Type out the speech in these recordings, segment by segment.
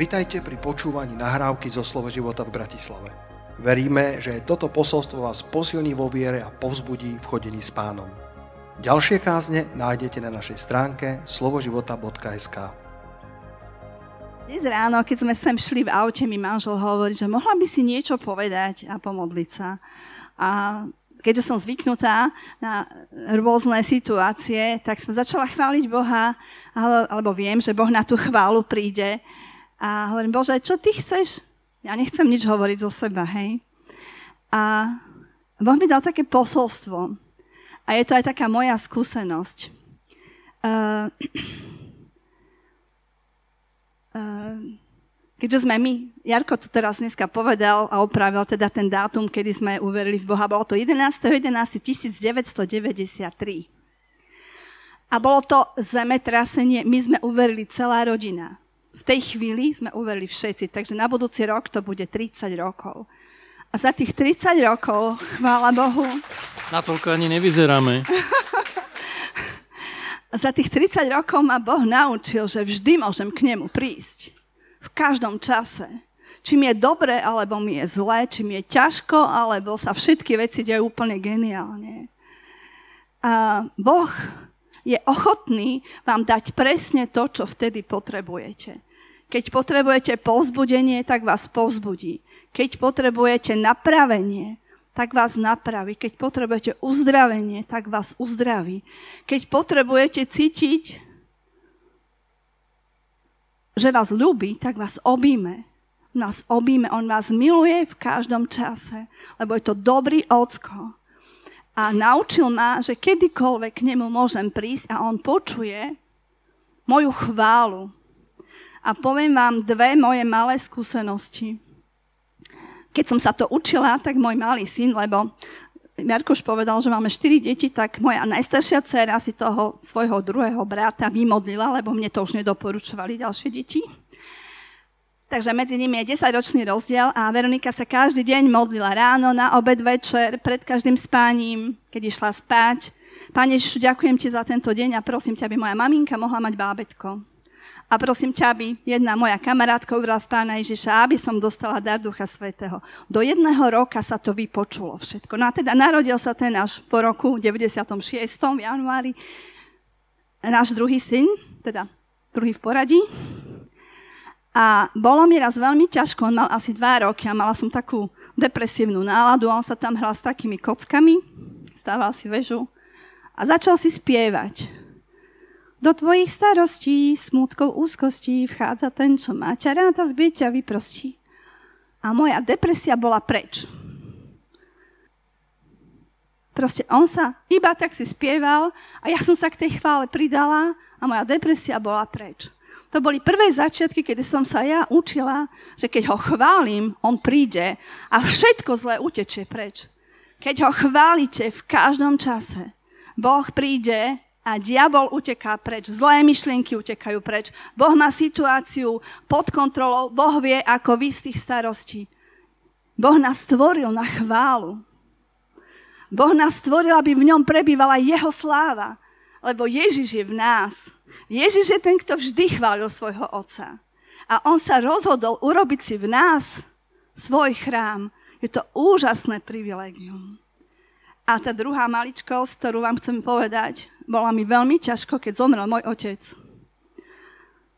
Vitajte pri počúvaní nahrávky zo Slovo života v Bratislave. Veríme, že toto posolstvo vás posilní vo viere a povzbudí v chodení s pánom. Ďalšie kázne nájdete na našej stránke slovoživota.sk Dnes ráno, keď sme sem šli v aute, mi manžel hovorí, že mohla by si niečo povedať a pomodliť sa. A keďže som zvyknutá na rôzne situácie, tak som začala chváliť Boha, alebo viem, že Boh na tú chválu príde. A hovorím, Bože, čo ty chceš? Ja nechcem nič hovoriť zo seba, hej. A Boh mi dal také posolstvo. A je to aj taká moja skúsenosť. Uh, uh, keďže sme my, Jarko tu teraz dneska povedal a opravil teda ten dátum, kedy sme uverili v Boha, bolo to 11.11.1993. A bolo to zemetrasenie, my sme uverili celá rodina v tej chvíli sme uverili všetci, takže na budúci rok to bude 30 rokov. A za tých 30 rokov, chvála Bohu... Na toľko ani nevyzeráme. za tých 30 rokov ma Boh naučil, že vždy môžem k nemu prísť. V každom čase. Či mi je dobre, alebo mi je zlé, či mi je ťažko, alebo sa všetky veci dejú úplne geniálne. A Boh je ochotný vám dať presne to, čo vtedy potrebujete. Keď potrebujete povzbudenie, tak vás povzbudí. Keď potrebujete napravenie, tak vás napraví. Keď potrebujete uzdravenie, tak vás uzdraví. Keď potrebujete cítiť, že vás ľubí, tak vás obíme. Nás obíme, on vás miluje v každom čase, lebo je to dobrý ocko a naučil ma, že kedykoľvek k nemu môžem prísť a on počuje moju chválu. A poviem vám dve moje malé skúsenosti. Keď som sa to učila, tak môj malý syn, lebo Jarkoš povedal, že máme štyri deti, tak moja najstaršia dcera si toho svojho druhého brata vymodlila, lebo mne to už nedoporučovali ďalšie deti. Takže medzi nimi je 10-ročný rozdiel a Veronika sa každý deň modlila ráno, na obed, večer, pred každým spáním, keď išla spať. Pane Ježišu, ďakujem ti za tento deň a prosím ťa, aby moja maminka mohla mať bábetko. A prosím ťa, aby jedna moja kamarátka uvrala v pána Ježiša, aby som dostala dar Ducha Svetého. Do jedného roka sa to vypočulo všetko. No a teda narodil sa ten až po roku 96. v januári náš druhý syn, teda druhý v poradí. A bolo mi raz veľmi ťažko, on mal asi dva roky a mala som takú depresívnu náladu a on sa tam hral s takými kockami, stával si väžu a začal si spievať. Do tvojich starostí, smutkov, úzkostí vchádza ten, čo má ťa rád a zbieť ťa vyprostí. A moja depresia bola preč. Proste on sa iba tak si spieval a ja som sa k tej chvále pridala a moja depresia bola preč. To boli prvé začiatky, kedy som sa ja učila, že keď ho chválim, on príde a všetko zlé utečie preč. Keď ho chválite v každom čase, Boh príde a diabol uteká preč, zlé myšlienky utekajú preč. Boh má situáciu pod kontrolou, Boh vie, ako vy z tých starostí. Boh nás stvoril na chválu. Boh nás stvoril, aby v ňom prebývala jeho sláva, lebo Ježiš je v nás. Ježiš je ten, kto vždy chválil svojho otca. A on sa rozhodol urobiť si v nás svoj chrám. Je to úžasné privilegium. A tá druhá maličkosť, ktorú vám chcem povedať, bola mi veľmi ťažko, keď zomrel môj otec.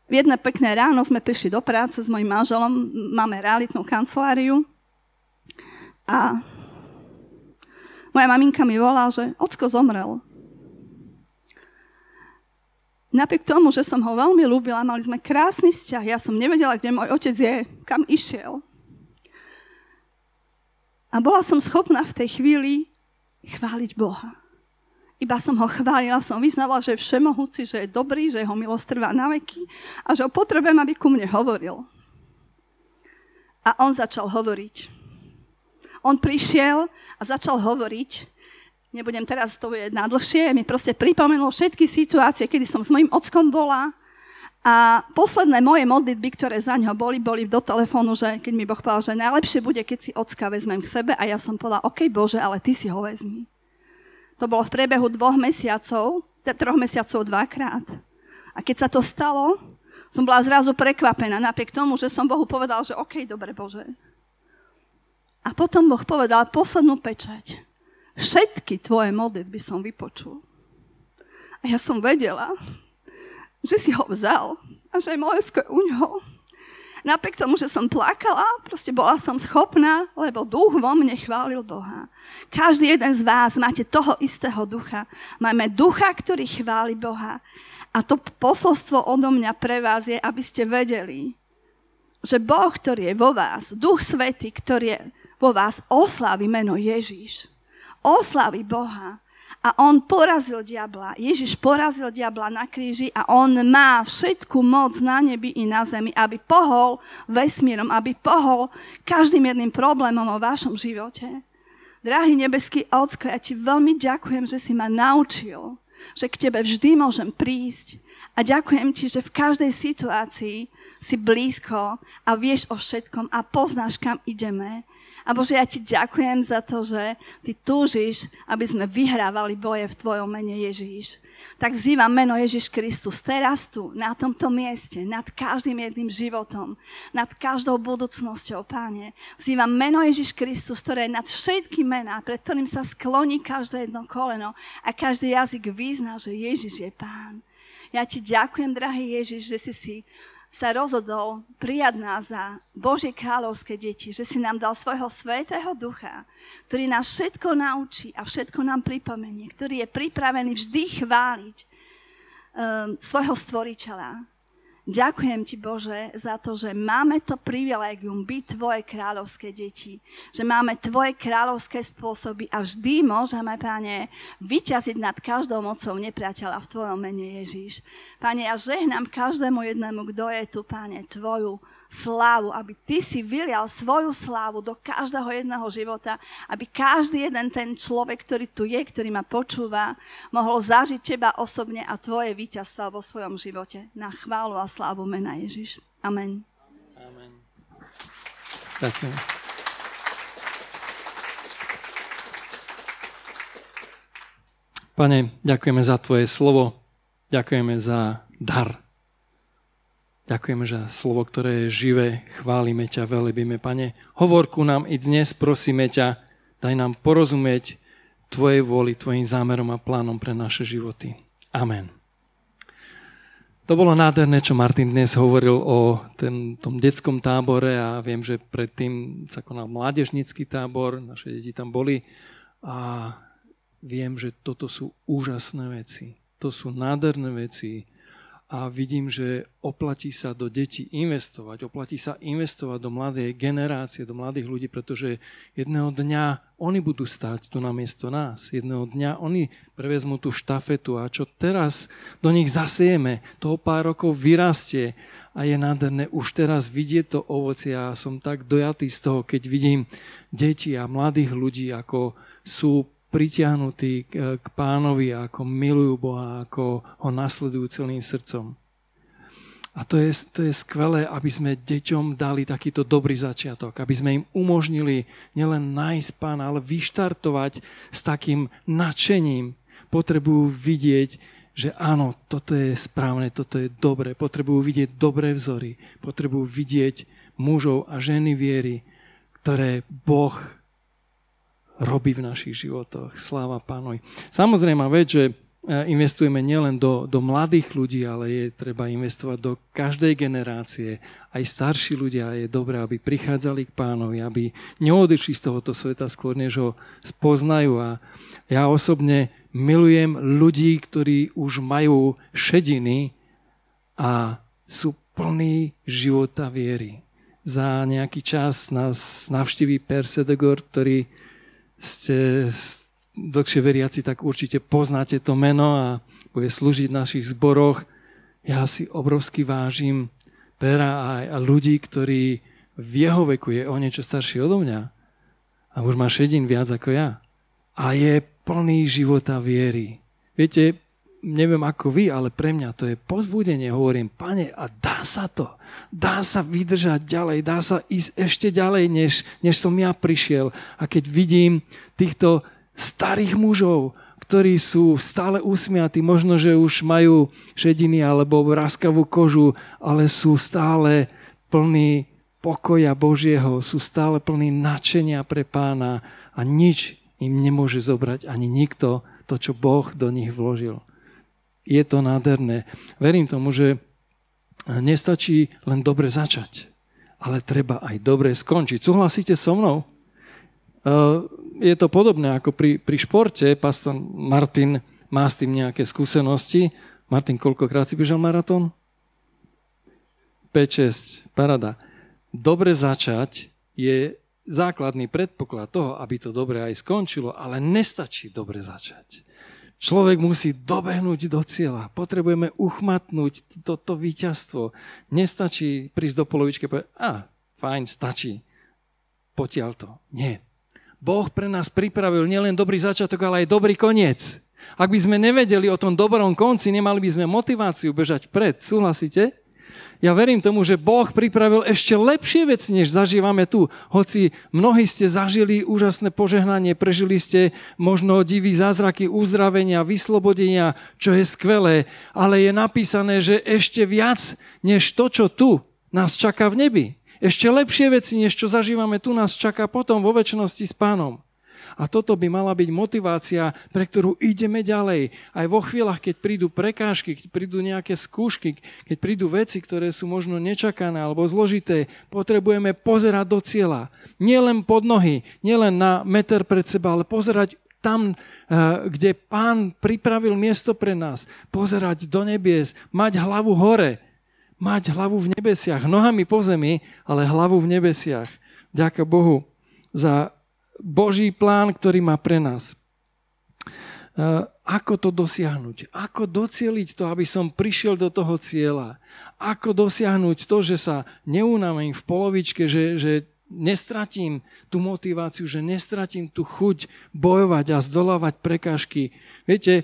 V jedné pekné ráno sme prišli do práce s mojim manželom, máme realitnú kanceláriu a moja maminka mi volá, že ocko zomrel. Napriek tomu, že som ho veľmi ľúbila, mali sme krásny vzťah. Ja som nevedela, kde môj otec je, kam išiel. A bola som schopná v tej chvíli chváliť Boha. Iba som ho chválila, som vyznala, že je všemohúci, že je dobrý, že jeho milosť trvá na veky a že ho potrebujem, aby ku mne hovoril. A on začal hovoriť. On prišiel a začal hovoriť nebudem teraz to je na mi proste pripomenulo všetky situácie, kedy som s mojim ockom bola a posledné moje modlitby, ktoré za ňo boli, boli do telefónu, že keď mi Boh povedal, že najlepšie bude, keď si ocka vezmem k sebe a ja som povedala, OK Bože, ale ty si ho vezmi. To bolo v priebehu dvoch mesiacov, troch mesiacov dvakrát. A keď sa to stalo, som bola zrazu prekvapená, napriek tomu, že som Bohu povedal, že OK, dobre Bože. A potom Boh povedal poslednú pečať. Všetky tvoje modlitby som vypočul. A ja som vedela, že si ho vzal a že moje je u ňoho. Napriek tomu, že som plakala, proste bola som schopná, lebo duch vo mne chválil Boha. Každý jeden z vás máte toho istého ducha. Máme ducha, ktorý chváli Boha. A to posolstvo odo mňa pre vás je, aby ste vedeli, že Boh, ktorý je vo vás, Duch Svetý, ktorý je vo vás, oslávi meno Ježíš. Oslávi Boha. A on porazil diabla. Ježiš porazil diabla na kríži a on má všetku moc na nebi i na zemi, aby pohol vesmírom, aby pohol každým jedným problémom o vašom živote. Drahý nebeský Ocko, ja ti veľmi ďakujem, že si ma naučil, že k tebe vždy môžem prísť. A ďakujem ti, že v každej situácii si blízko a vieš o všetkom a poznáš, kam ideme. A Bože, ja ti ďakujem za to, že ty túžiš, aby sme vyhrávali boje v tvojom mene Ježíš. Tak vzývam meno Ježiš Kristus teraz tu, na tomto mieste, nad každým jedným životom, nad každou budúcnosťou, Páne. Vzývam meno Ježiš Kristus, ktoré je nad všetky mená, pred ktorým sa skloní každé jedno koleno a každý jazyk vyzná, že Ježiš je Pán. Ja ti ďakujem, drahý Ježiš, že si si sa rozhodol prijať nás za Božie kráľovské deti, že si nám dal svojho svetého ducha, ktorý nás všetko naučí a všetko nám pripomenie, ktorý je pripravený vždy chváliť um, svojho stvoriteľa. Ďakujem ti, Bože, za to, že máme to privilegium byť tvoje kráľovské deti. Že máme tvoje kráľovské spôsoby a vždy môžeme, Pane, vyťaziť nad každou mocou nepriateľa v tvojom mene Ježíš. Pane, ja žehnám každému jednému, kto je tu, Pane, tvoju slávu, aby ty si vylial svoju slávu do každého jedného života, aby každý jeden ten človek, ktorý tu je, ktorý ma počúva, mohol zažiť teba osobne a tvoje víťazstva vo svojom živote. Na chválu a slávu mena Ježiš. Amen. Amen. Ďakujem. Pane, ďakujeme za Tvoje slovo, ďakujeme za dar, Ďakujeme za slovo, ktoré je živé. Chválime ťa, velebíme, Pane. Hovor ku nám i dnes, prosíme ťa, daj nám porozumieť Tvojej vôli, Tvojim zámerom a plánom pre naše životy. Amen. To bolo nádherné, čo Martin dnes hovoril o ten, tom detskom tábore a viem, že predtým sa konal mládežnický tábor, naše deti tam boli a viem, že toto sú úžasné veci. To sú nádherné veci, a vidím, že oplatí sa do detí investovať, oplatí sa investovať do mladej generácie, do mladých ľudí, pretože jedného dňa oni budú stať tu na miesto nás. Jedného dňa oni prevezmú tú štafetu a čo teraz do nich zasejeme, toho pár rokov vyrastie a je nádherné už teraz vidieť to ovocie a som tak dojatý z toho, keď vidím deti a mladých ľudí, ako sú pritiahnutí k pánovi, ako milujú Boha, ako ho nasledujú celým srdcom. A to je, to je skvelé, aby sme deťom dali takýto dobrý začiatok, aby sme im umožnili nielen nájsť pána, ale vyštartovať s takým nadšením. Potrebujú vidieť, že áno, toto je správne, toto je dobré. Potrebujú vidieť dobré vzory. Potrebujú vidieť mužov a ženy viery, ktoré Boh robí v našich životoch. Sláva pánovi. Samozrejme vec, že e, investujeme nielen do, do mladých ľudí, ale je treba investovať do každej generácie. Aj starší ľudia je dobré, aby prichádzali k pánovi, aby neodišli z tohoto sveta skôr, než ho spoznajú. A ja osobne milujem ľudí, ktorí už majú šediny a sú plní života viery. Za nejaký čas nás navštíví Per Sedegor, ktorý ste dlhšie veriaci, tak určite poznáte to meno a bude slúžiť v našich zboroch. Ja si obrovsky vážim Pera a, a ľudí, ktorí v jeho veku je o niečo starší odo mňa a už má šedín viac ako ja. A je plný života viery. Viete, neviem ako vy, ale pre mňa to je pozbudenie. Hovorím, pane, a dá sa to. Dá sa vydržať ďalej, dá sa ísť ešte ďalej, než, než som ja prišiel. A keď vidím týchto starých mužov, ktorí sú stále usmiatí, možno, že už majú šediny alebo ráskavú kožu, ale sú stále plní pokoja Božieho, sú stále plní nadšenia pre pána a nič im nemôže zobrať ani nikto to, čo Boh do nich vložil. Je to nádherné. Verím tomu, že nestačí len dobre začať, ale treba aj dobre skončiť. Súhlasíte so mnou? je to podobné ako pri, pri športe. Pastor Martin má s tým nejaké skúsenosti. Martin, koľkokrát si bežal maratón? 5-6, parada. Dobre začať je základný predpoklad toho, aby to dobre aj skončilo, ale nestačí dobre začať. Človek musí dobehnúť do cieľa. Potrebujeme uchmatnúť toto víťazstvo. Nestačí prísť do polovičky a povedať, a, fajn, stačí. Potiaľ to. Nie. Boh pre nás pripravil nielen dobrý začiatok, ale aj dobrý koniec. Ak by sme nevedeli o tom dobrom konci, nemali by sme motiváciu bežať vpred. Súhlasíte? Ja verím tomu, že Boh pripravil ešte lepšie veci, než zažívame tu. Hoci mnohí ste zažili úžasné požehnanie, prežili ste možno divý zázraky uzdravenia, vyslobodenia, čo je skvelé, ale je napísané, že ešte viac než to, čo tu nás čaká v nebi. Ešte lepšie veci, než čo zažívame tu, nás čaká potom vo väčšnosti s pánom. A toto by mala byť motivácia, pre ktorú ideme ďalej. Aj vo chvíľach, keď prídu prekážky, keď prídu nejaké skúšky, keď prídu veci, ktoré sú možno nečakané alebo zložité, potrebujeme pozerať do cieľa. Nie len pod nohy, nie len na meter pred seba, ale pozerať tam, eh, kde pán pripravil miesto pre nás. Pozerať do nebies, mať hlavu hore mať hlavu v nebesiach, nohami po zemi, ale hlavu v nebesiach. Ďaká Bohu za Boží plán, ktorý má pre nás. E, ako to dosiahnuť? Ako docieliť to, aby som prišiel do toho cieľa? Ako dosiahnuť to, že sa neunamím v polovičke, že, že nestratím tú motiváciu, že nestratím tú chuť bojovať a zdolávať prekážky. Viete, e,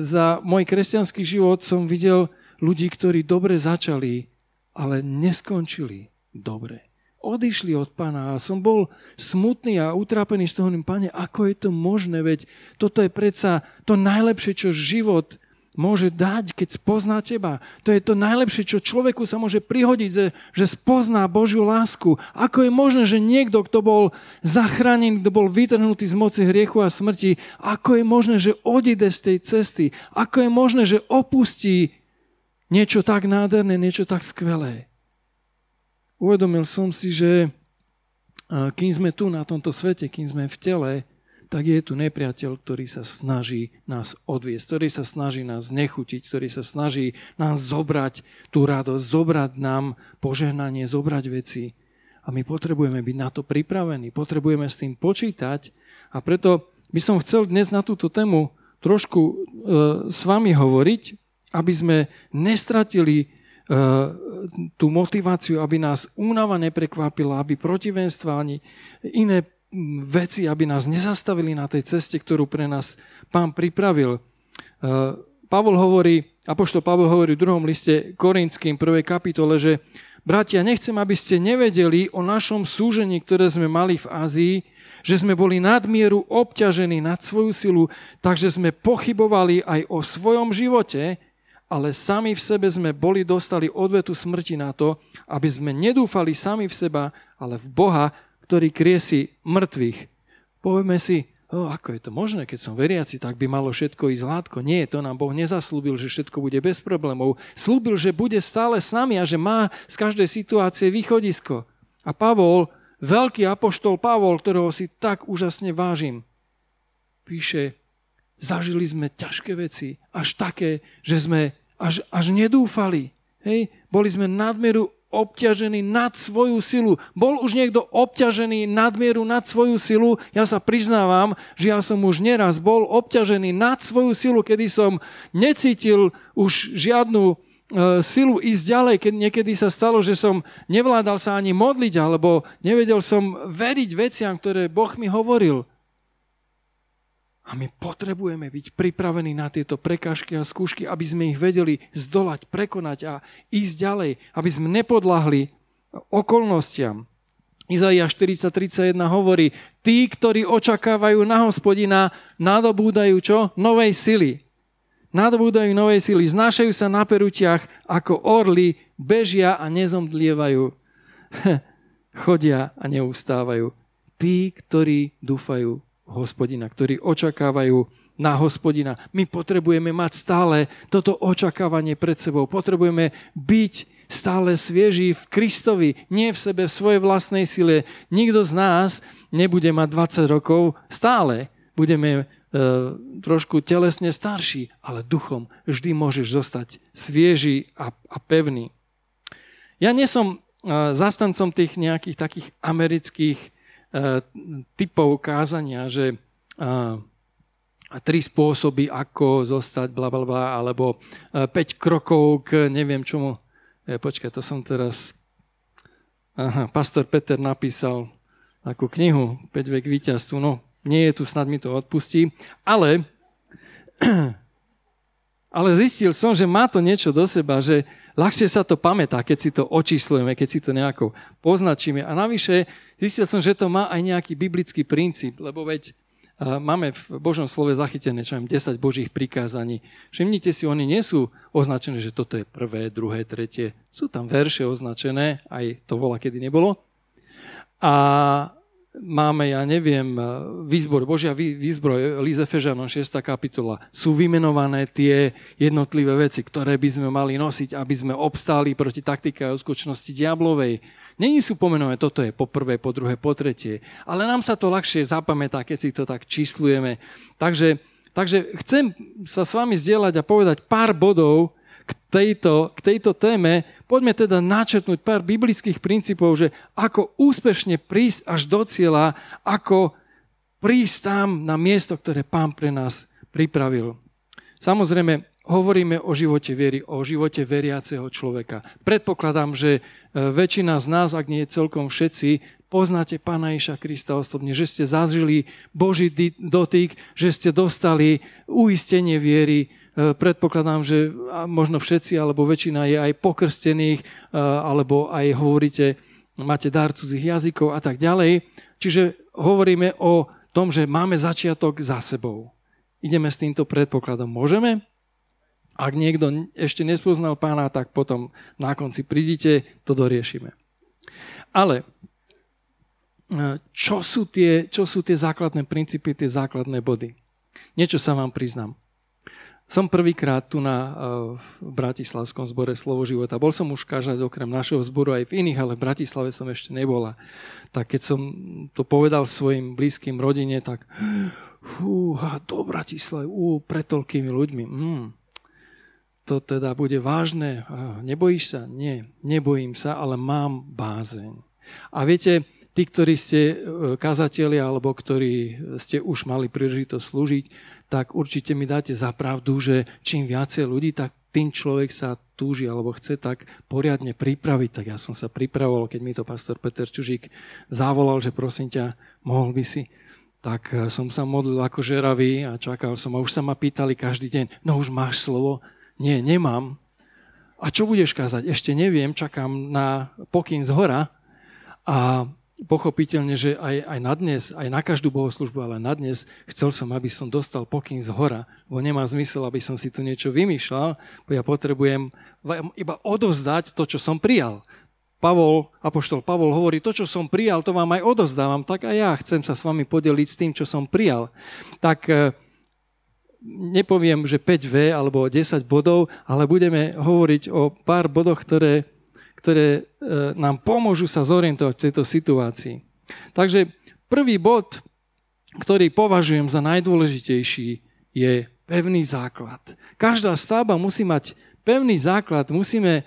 za môj kresťanský život som videl ľudí, ktorí dobre začali, ale neskončili dobre. Odišli od pána a som bol smutný a utrápený z toho, pane, ako je to možné, veď toto je predsa to najlepšie, čo život môže dať, keď spozná teba. To je to najlepšie, čo človeku sa môže prihodiť, že, spozná Božiu lásku. Ako je možné, že niekto, kto bol zachránený, kto bol vytrhnutý z moci hriechu a smrti, ako je možné, že odíde z tej cesty? Ako je možné, že opustí Niečo tak nádherné, niečo tak skvelé. Uvedomil som si, že kým sme tu na tomto svete, kým sme v tele, tak je tu nepriateľ, ktorý sa snaží nás odviesť, ktorý sa snaží nás nechutiť, ktorý sa snaží nás zobrať tú radosť, zobrať nám požehnanie, zobrať veci. A my potrebujeme byť na to pripravení, potrebujeme s tým počítať a preto by som chcel dnes na túto tému trošku e, s vami hovoriť, aby sme nestratili uh, tú motiváciu, aby nás únava neprekvapila, aby protivenstva ani iné veci, aby nás nezastavili na tej ceste, ktorú pre nás pán pripravil. Uh, Pavol hovorí, apoštol Pavol hovorí v druhom liste Korinským, prvej kapitole, že bratia, nechcem, aby ste nevedeli o našom súžení, ktoré sme mali v Ázii, že sme boli nadmieru obťažení nad svoju silu, takže sme pochybovali aj o svojom živote, ale sami v sebe sme boli dostali odvetu smrti na to, aby sme nedúfali sami v seba, ale v Boha, ktorý kriesi mŕtvych. Povieme si, o, ako je to možné, keď som veriaci, tak by malo všetko ísť hladko. Nie, to nám Boh nezaslúbil, že všetko bude bez problémov. Slúbil, že bude stále s nami a že má z každej situácie východisko. A Pavol, veľký apoštol Pavol, ktorého si tak úžasne vážim, píše, Zažili sme ťažké veci, až také, že sme až, až nedúfali. Hej? Boli sme nadmieru obťažený nad svoju silu. Bol už niekto obťažený nadmieru nad svoju silu? Ja sa priznávam, že ja som už neraz bol obťažený nad svoju silu, kedy som necítil už žiadnu e, silu ísť ďalej, keď niekedy sa stalo, že som nevládal sa ani modliť, alebo nevedel som veriť veciam, ktoré Boh mi hovoril. A my potrebujeme byť pripravení na tieto prekážky a skúšky, aby sme ich vedeli zdolať, prekonať a ísť ďalej, aby sme nepodľahli okolnostiam. Izaiáš 40.31 hovorí, tí, ktorí očakávajú na hospodina, nadobúdajú čo? Novej sily. Nadobúdajú novej sily, znášajú sa na perutiach ako orly, bežia a nezomdlievajú. Chodia a neustávajú. Tí, ktorí dúfajú hospodina, ktorí očakávajú na hospodina. My potrebujeme mať stále toto očakávanie pred sebou. Potrebujeme byť stále svieži v Kristovi, nie v sebe, v svojej vlastnej sile. Nikto z nás nebude mať 20 rokov stále. Budeme e, trošku telesne starší, ale duchom vždy môžeš zostať svieži a, a pevný. Ja nie som e, zastancom tých nejakých takých amerických typov kázania, že e, tri spôsoby, ako zostať, bla, bla, bla, alebo 5 krokov k neviem čomu. E, počkaj, to som teraz... Aha, pastor Peter napísal takú knihu 5 vek víťazstvu. No, nie je tu, snad mi to odpustí. Ale, ale zistil som, že má to niečo do seba, že ľahšie sa to pamätá, keď si to očíslujeme, keď si to nejako poznačíme. A navyše zistil som, že to má aj nejaký biblický princíp, lebo veď máme v Božom slove zachytené, čo 10 Božích prikázaní. Všimnite si, oni nie sú označené, že toto je prvé, druhé, tretie. Sú tam verše označené, aj to bola, kedy nebolo. A máme, ja neviem, výzbor, Božia výzbroj, Líze Fežanon, 6. kapitola, sú vymenované tie jednotlivé veci, ktoré by sme mali nosiť, aby sme obstáli proti taktike a skutočnosti diablovej. Není sú pomenované, toto je po prvé, po druhé, po tretie. Ale nám sa to ľahšie zapamätá, keď si to tak číslujeme. Takže, takže chcem sa s vami zdieľať a povedať pár bodov k tejto, k tejto téme. Poďme teda načetnúť pár biblických princípov, že ako úspešne prísť až do cieľa, ako prísť tam na miesto, ktoré pán pre nás pripravil. Samozrejme, hovoríme o živote viery, o živote veriaceho človeka. Predpokladám, že e, väčšina z nás, ak nie celkom všetci, poznáte Pána Iša Krista osobne, že ste zažili Boží dotyk, že ste dostali uistenie viery. E, predpokladám, že možno všetci, alebo väčšina je aj pokrstených, e, alebo aj hovoríte, máte dar cudzích jazykov a tak ďalej. Čiže hovoríme o tom, že máme začiatok za sebou. Ideme s týmto predpokladom. Môžeme? Ak niekto ešte nespoznal pána, tak potom na konci prídite, to doriešime. Ale e, čo sú, tie, čo sú tie základné princípy, tie základné body? Niečo sa vám priznám. Som prvýkrát tu na, e, v Bratislavskom zbore Slovo života. Bol som už každý okrem našeho zboru aj v iných, ale v Bratislave som ešte nebola. Tak keď som to povedal svojim blízkym rodine, tak fúha, do Bratislavy, ú, pre toľkými ľuďmi. Mm, to teda bude vážne. Nebojíš sa? Nie, nebojím sa, ale mám bázeň. A viete, tí, ktorí ste e, kazatelia alebo ktorí ste už mali príležitosť slúžiť, tak určite mi dáte za pravdu, že čím viacej ľudí, tak tým človek sa túži alebo chce tak poriadne pripraviť. Tak ja som sa pripravoval, keď mi to pastor Peter Čužík zavolal, že prosím ťa, mohol by si tak e, som sa modlil ako žeravý a čakal som a už sa ma pýtali každý deň, no už máš slovo? Nie, nemám. A čo budeš kázať? Ešte neviem, čakám na pokyn z hora a pochopiteľne, že aj, aj na dnes, aj na každú bohoslužbu, ale na dnes chcel som, aby som dostal pokyn z hora, bo nemá zmysel, aby som si tu niečo vymýšľal, bo ja potrebujem iba odozdať to, čo som prijal. Pavol, apoštol Pavol hovorí, to, čo som prijal, to vám aj odozdávam, tak aj ja chcem sa s vami podeliť s tým, čo som prijal. Tak eh, nepoviem, že 5V alebo 10 bodov, ale budeme hovoriť o pár bodoch, ktoré, ktoré e, nám pomôžu sa zorientovať v tejto situácii. Takže prvý bod, ktorý považujem za najdôležitejší, je pevný základ. Každá stavba musí mať pevný základ, musíme e,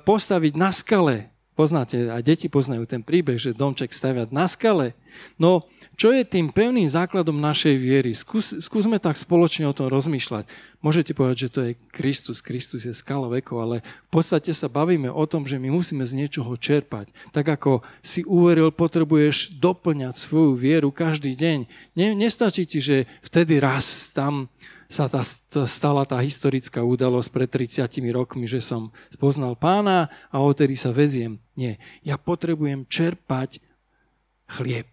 postaviť na skale. Poznáte, aj deti poznajú ten príbeh, že domček staviať na skale. No, čo je tým pevným základom našej viery? Skús, skúsme tak spoločne o tom rozmýšľať. Môžete povedať, že to je Kristus, Kristus je skala vekov, ale v podstate sa bavíme o tom, že my musíme z niečoho čerpať. Tak ako si uveril, potrebuješ doplňať svoju vieru každý deň. Ne, nestačí ti, že vtedy raz tam sa tá, stala tá historická udalosť pred 30 rokmi, že som spoznal pána a odtedy sa veziem. Nie, ja potrebujem čerpať chlieb.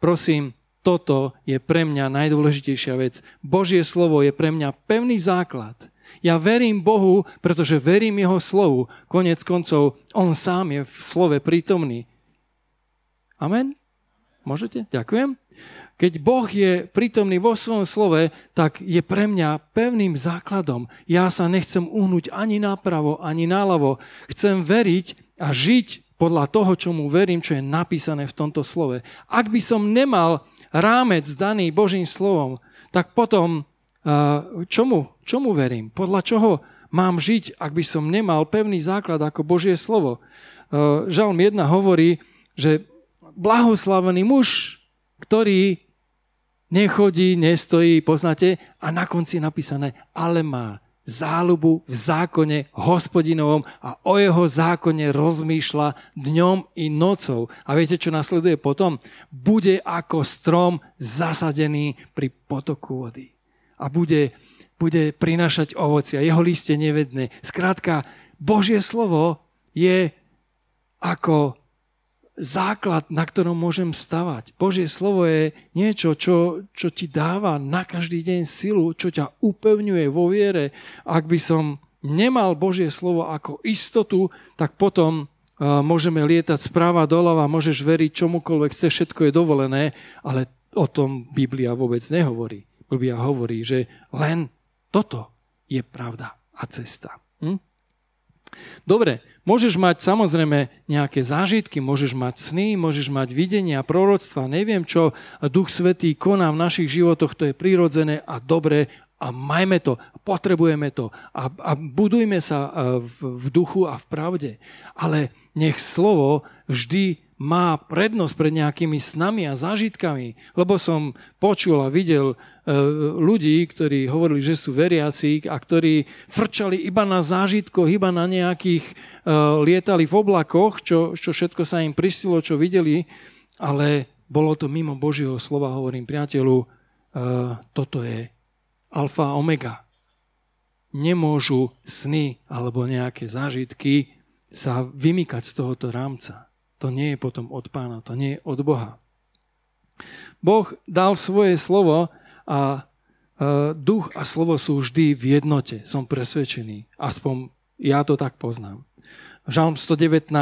Prosím, toto je pre mňa najdôležitejšia vec. Božie slovo je pre mňa pevný základ. Ja verím Bohu, pretože verím Jeho slovu. Konec koncov, On sám je v slove prítomný. Amen? Môžete? Ďakujem. Keď Boh je prítomný vo svojom slove, tak je pre mňa pevným základom. Ja sa nechcem uhnúť ani napravo, ani náľavo. Chcem veriť a žiť podľa toho, čomu verím, čo je napísané v tomto slove. Ak by som nemal rámec daný Božím slovom, tak potom čomu, čomu verím? Podľa čoho mám žiť, ak by som nemal pevný základ ako Božie slovo? Žalm 1 hovorí, že blahoslavený muž, ktorý nechodí, nestojí, poznáte, a na konci je napísané, ale má záľubu v zákone hospodinovom a o jeho zákone rozmýšľa dňom i nocou. A viete, čo nasleduje potom? Bude ako strom zasadený pri potoku vody. A bude, bude prinašať ovoci a jeho liste nevedné. Skrátka, Božie slovo je ako základ, na ktorom môžem stavať. Božie slovo je niečo, čo, čo ti dáva na každý deň silu, čo ťa upevňuje vo viere. Ak by som nemal Božie slovo ako istotu, tak potom uh, môžeme lietať správa doľava, môžeš veriť čomukoľvek chce, všetko je dovolené, ale o tom Biblia vôbec nehovorí. Biblia hovorí, že len toto je pravda a cesta. Hm? Dobre, môžeš mať samozrejme nejaké zážitky, môžeš mať sny, môžeš mať videnia, proroctva, neviem čo, Duch Svetý koná v našich životoch, to je prirodzené a dobre a majme to, potrebujeme to a, a budujme sa v, v duchu a v pravde. Ale nech slovo vždy má prednosť pred nejakými snami a zážitkami, lebo som počul a videl e, ľudí, ktorí hovorili, že sú veriaci a ktorí frčali iba na zážitkoch, iba na nejakých, e, lietali v oblakoch, čo, čo všetko sa im prisilo, čo videli, ale bolo to mimo Božieho slova, hovorím priateľu, e, toto je alfa a omega. Nemôžu sny alebo nejaké zážitky sa vymykať z tohoto rámca. To nie je potom od pána, to nie je od Boha. Boh dal svoje slovo a e, duch a slovo sú vždy v jednote, som presvedčený. Aspoň ja to tak poznám. Žalm 119,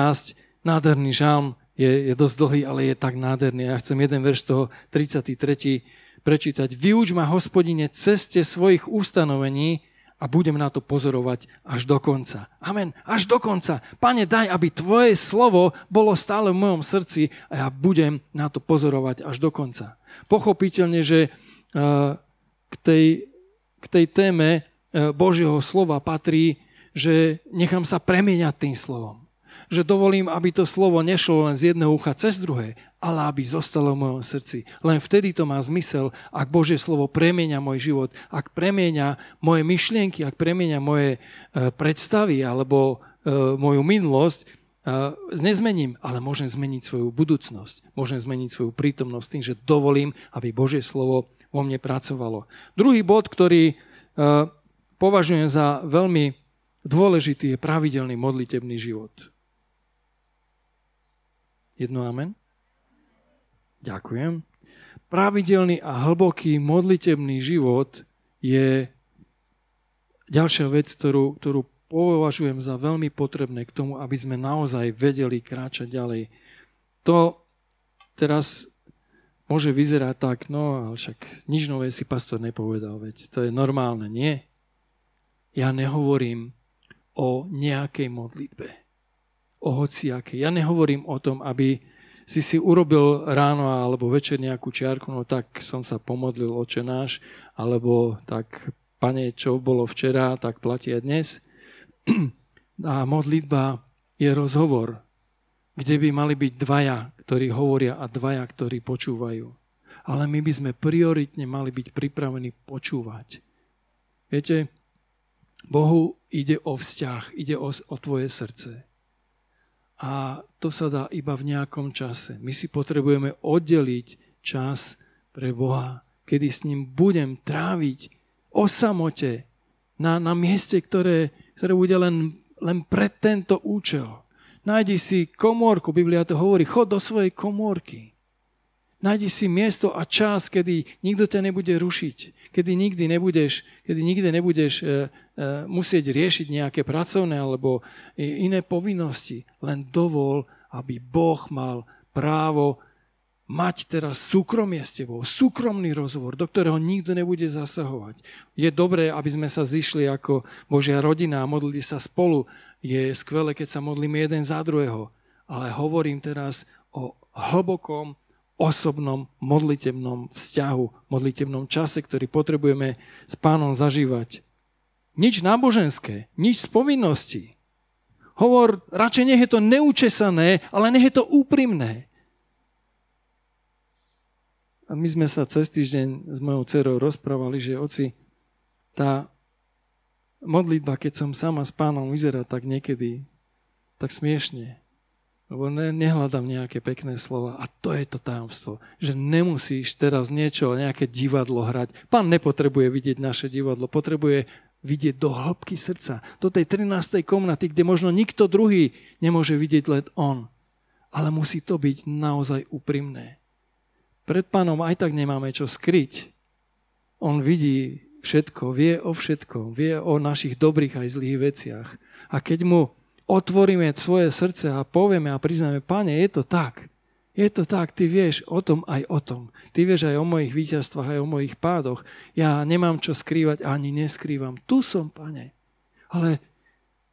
nádherný žalm, je, je dosť dlhý, ale je tak nádherný. Ja chcem jeden verš toho 33. prečítať. Vyuč ma, hospodine, ceste svojich ustanovení a budem na to pozorovať až do konca. Amen. Až do konca. Pane, daj, aby tvoje slovo bolo stále v mojom srdci a ja budem na to pozorovať až do konca. Pochopiteľne, že k tej, k tej téme Božieho slova patrí, že nechám sa premieňať tým slovom že dovolím, aby to slovo nešlo len z jedného ucha cez druhé, ale aby zostalo v mojom srdci. Len vtedy to má zmysel, ak Božie slovo premieňa môj život, ak premieňa moje myšlienky, ak premieňa moje e, predstavy alebo e, moju minulosť, e, nezmením, ale môžem zmeniť svoju budúcnosť. Môžem zmeniť svoju prítomnosť tým, že dovolím, aby Božie slovo vo mne pracovalo. Druhý bod, ktorý považujem za veľmi dôležitý, je pravidelný modlitebný život. Jedno amen? Ďakujem. Pravidelný a hlboký modlitebný život je ďalšia vec, ktorú, ktorú považujem za veľmi potrebné k tomu, aby sme naozaj vedeli kráčať ďalej. To teraz môže vyzerať tak, no ale však nič nové si pastor nepovedal, veď to je normálne, nie? Ja nehovorím o nejakej modlitbe o hociaké. Ja nehovorím o tom, aby si si urobil ráno alebo večer nejakú čiarku, no tak som sa pomodlil oče náš, alebo tak pane, čo bolo včera, tak platí aj dnes. A modlitba je rozhovor, kde by mali byť dvaja, ktorí hovoria a dvaja, ktorí počúvajú. Ale my by sme prioritne mali byť pripravení počúvať. Viete, Bohu ide o vzťah, ide o, o tvoje srdce. A to sa dá iba v nejakom čase. My si potrebujeme oddeliť čas pre Boha, kedy s ním budem tráviť o samote na, na mieste, ktoré, ktoré bude len, len pre tento účel. Nájdi si komórku, Biblia to hovorí, chod do svojej komórky Nájdi si miesto a čas, kedy nikto ťa nebude rušiť, kedy nikdy nebudeš, kedy nikdy nebudeš e, e, musieť riešiť nejaké pracovné alebo iné povinnosti. Len dovol, aby Boh mal právo mať teraz súkromie s tebou, súkromný rozhovor, do ktorého nikto nebude zasahovať. Je dobré, aby sme sa zišli ako Božia rodina a modlili sa spolu. Je skvelé, keď sa modlíme jeden za druhého. Ale hovorím teraz o hlbokom osobnom modlitebnom vzťahu, modlitebnom čase, ktorý potrebujeme s pánom zažívať. Nič náboženské, nič z povinností. Hovor, radšej nech je to neučesané, ale nech je to úprimné. A my sme sa cez týždeň s mojou dcerou rozprávali, že oci, tá modlitba, keď som sama s pánom vyzerá tak niekedy, tak smiešne. Lebo ne, nehľadám nejaké pekné slova. A to je to tajomstvo. Že nemusíš teraz niečo, nejaké divadlo hrať. Pán nepotrebuje vidieť naše divadlo. Potrebuje vidieť do hĺbky srdca. Do tej 13. komnaty, kde možno nikto druhý nemôže vidieť len on. Ale musí to byť naozaj úprimné. Pred pánom aj tak nemáme čo skryť. On vidí všetko, vie o všetko, vie o našich dobrých aj zlých veciach. A keď mu otvoríme svoje srdce a povieme a priznáme, pane, je to tak. Je to tak, ty vieš o tom aj o tom. Ty vieš aj o mojich víťazstvách, aj o mojich pádoch. Ja nemám čo skrývať, ani neskrývam. Tu som, pane. Ale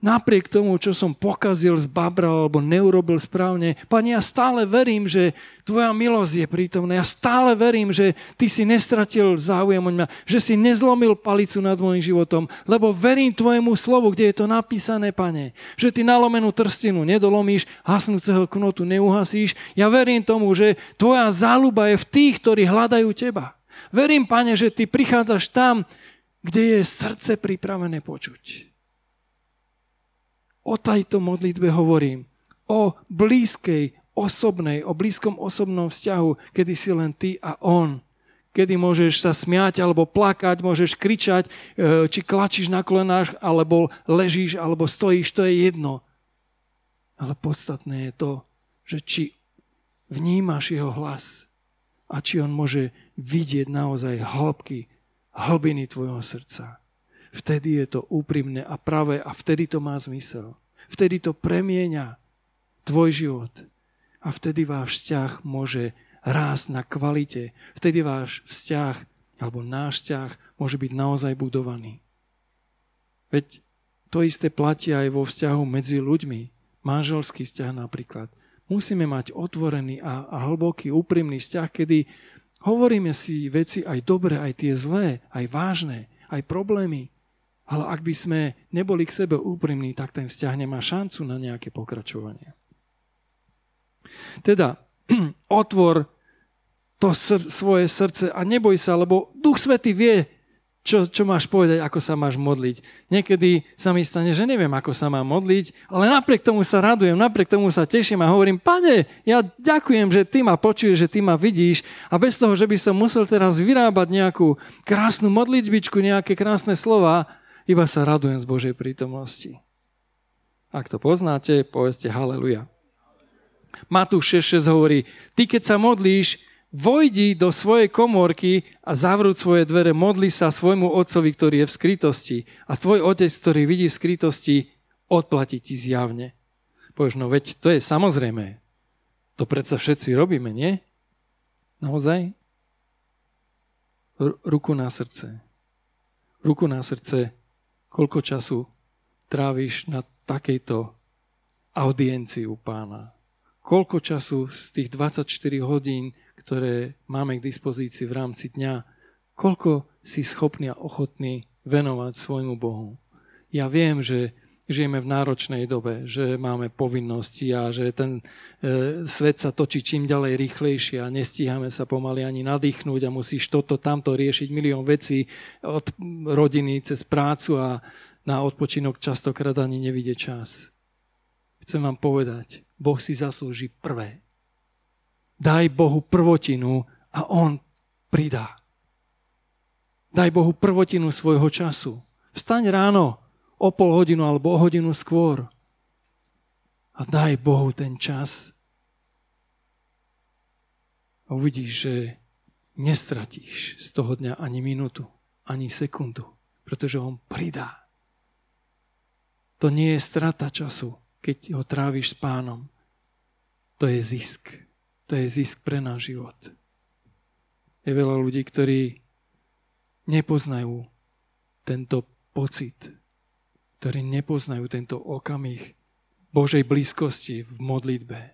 Napriek tomu, čo som pokazil, zbabral alebo neurobil správne, Pane, ja stále verím, že Tvoja milosť je prítomná. Ja stále verím, že Ty si nestratil záujem o mňa, že si nezlomil palicu nad môjim životom, lebo verím Tvojemu slovu, kde je to napísané, Pane, že Ty nalomenú trstinu nedolomíš, hasnúceho knotu neuhasíš. Ja verím tomu, že Tvoja záľuba je v tých, ktorí hľadajú Teba. Verím, Pane, že Ty prichádzaš tam, kde je srdce pripravené počuť. O tejto modlitbe hovorím. O blízkej, osobnej, o blízkom osobnom vzťahu, kedy si len ty a on. Kedy môžeš sa smiať alebo plakať, môžeš kričať, e, či klačíš na kolenách, alebo ležíš, alebo stojíš, to je jedno. Ale podstatné je to, že či vnímaš jeho hlas a či on môže vidieť naozaj hĺbky, hlbiny tvojho srdca. Vtedy je to úprimné a pravé a vtedy to má zmysel. Vtedy to premieňa tvoj život. A vtedy váš vzťah môže rásť na kvalite. Vtedy váš vzťah alebo náš vzťah môže byť naozaj budovaný. Veď to isté platí aj vo vzťahu medzi ľuďmi. Manželský vzťah napríklad. Musíme mať otvorený a, a hlboký, úprimný vzťah, kedy hovoríme si veci aj dobré, aj tie zlé, aj vážne, aj problémy. Ale ak by sme neboli k sebe úprimní, tak ten vzťah nemá šancu na nejaké pokračovanie. Teda, otvor to sr- svoje srdce a neboj sa, lebo Duch Svety vie, čo, čo máš povedať, ako sa máš modliť. Niekedy sa mi stane, že neviem, ako sa mám modliť, ale napriek tomu sa radujem, napriek tomu sa teším a hovorím, pane, ja ďakujem, že ty ma počuješ, že ty ma vidíš a bez toho, že by som musel teraz vyrábať nejakú krásnu modlitbičku, nejaké krásne slova, iba sa radujem z Božej prítomnosti. Ak to poznáte, povedzte haleluja. Matúš 6.6 hovorí, ty keď sa modlíš, vojdi do svojej komórky a zavrúť svoje dvere, modli sa svojmu otcovi, ktorý je v skrytosti. A tvoj otec, ktorý vidí v skrytosti, odplatí ti zjavne. Povieš, no veď to je samozrejme. To predsa všetci robíme, nie? Naozaj? R- ruku na srdce. Ruku na srdce koľko času tráviš na takejto audiencii u pána. Koľko času z tých 24 hodín, ktoré máme k dispozícii v rámci dňa, koľko si schopný a ochotný venovať svojmu Bohu. Ja viem, že žijeme v náročnej dobe, že máme povinnosti a že ten e, svet sa točí čím ďalej rýchlejšie a nestíhame sa pomaly ani nadýchnúť a musíš toto, tamto riešiť milión vecí od rodiny cez prácu a na odpočinok častokrát ani nevidie čas. Chcem vám povedať, Boh si zaslúži prvé. Daj Bohu prvotinu a On pridá. Daj Bohu prvotinu svojho času. Vstaň ráno, o pol hodinu alebo o hodinu skôr. A daj Bohu ten čas. a uvidíš, že nestratíš z toho dňa ani minútu, ani sekundu, pretože on pridá. To nie je strata času, keď ho tráviš s pánom. To je zisk. To je zisk pre náš život. Je veľa ľudí, ktorí nepoznajú tento pocit, ktorí nepoznajú tento okamih Božej blízkosti v modlitbe.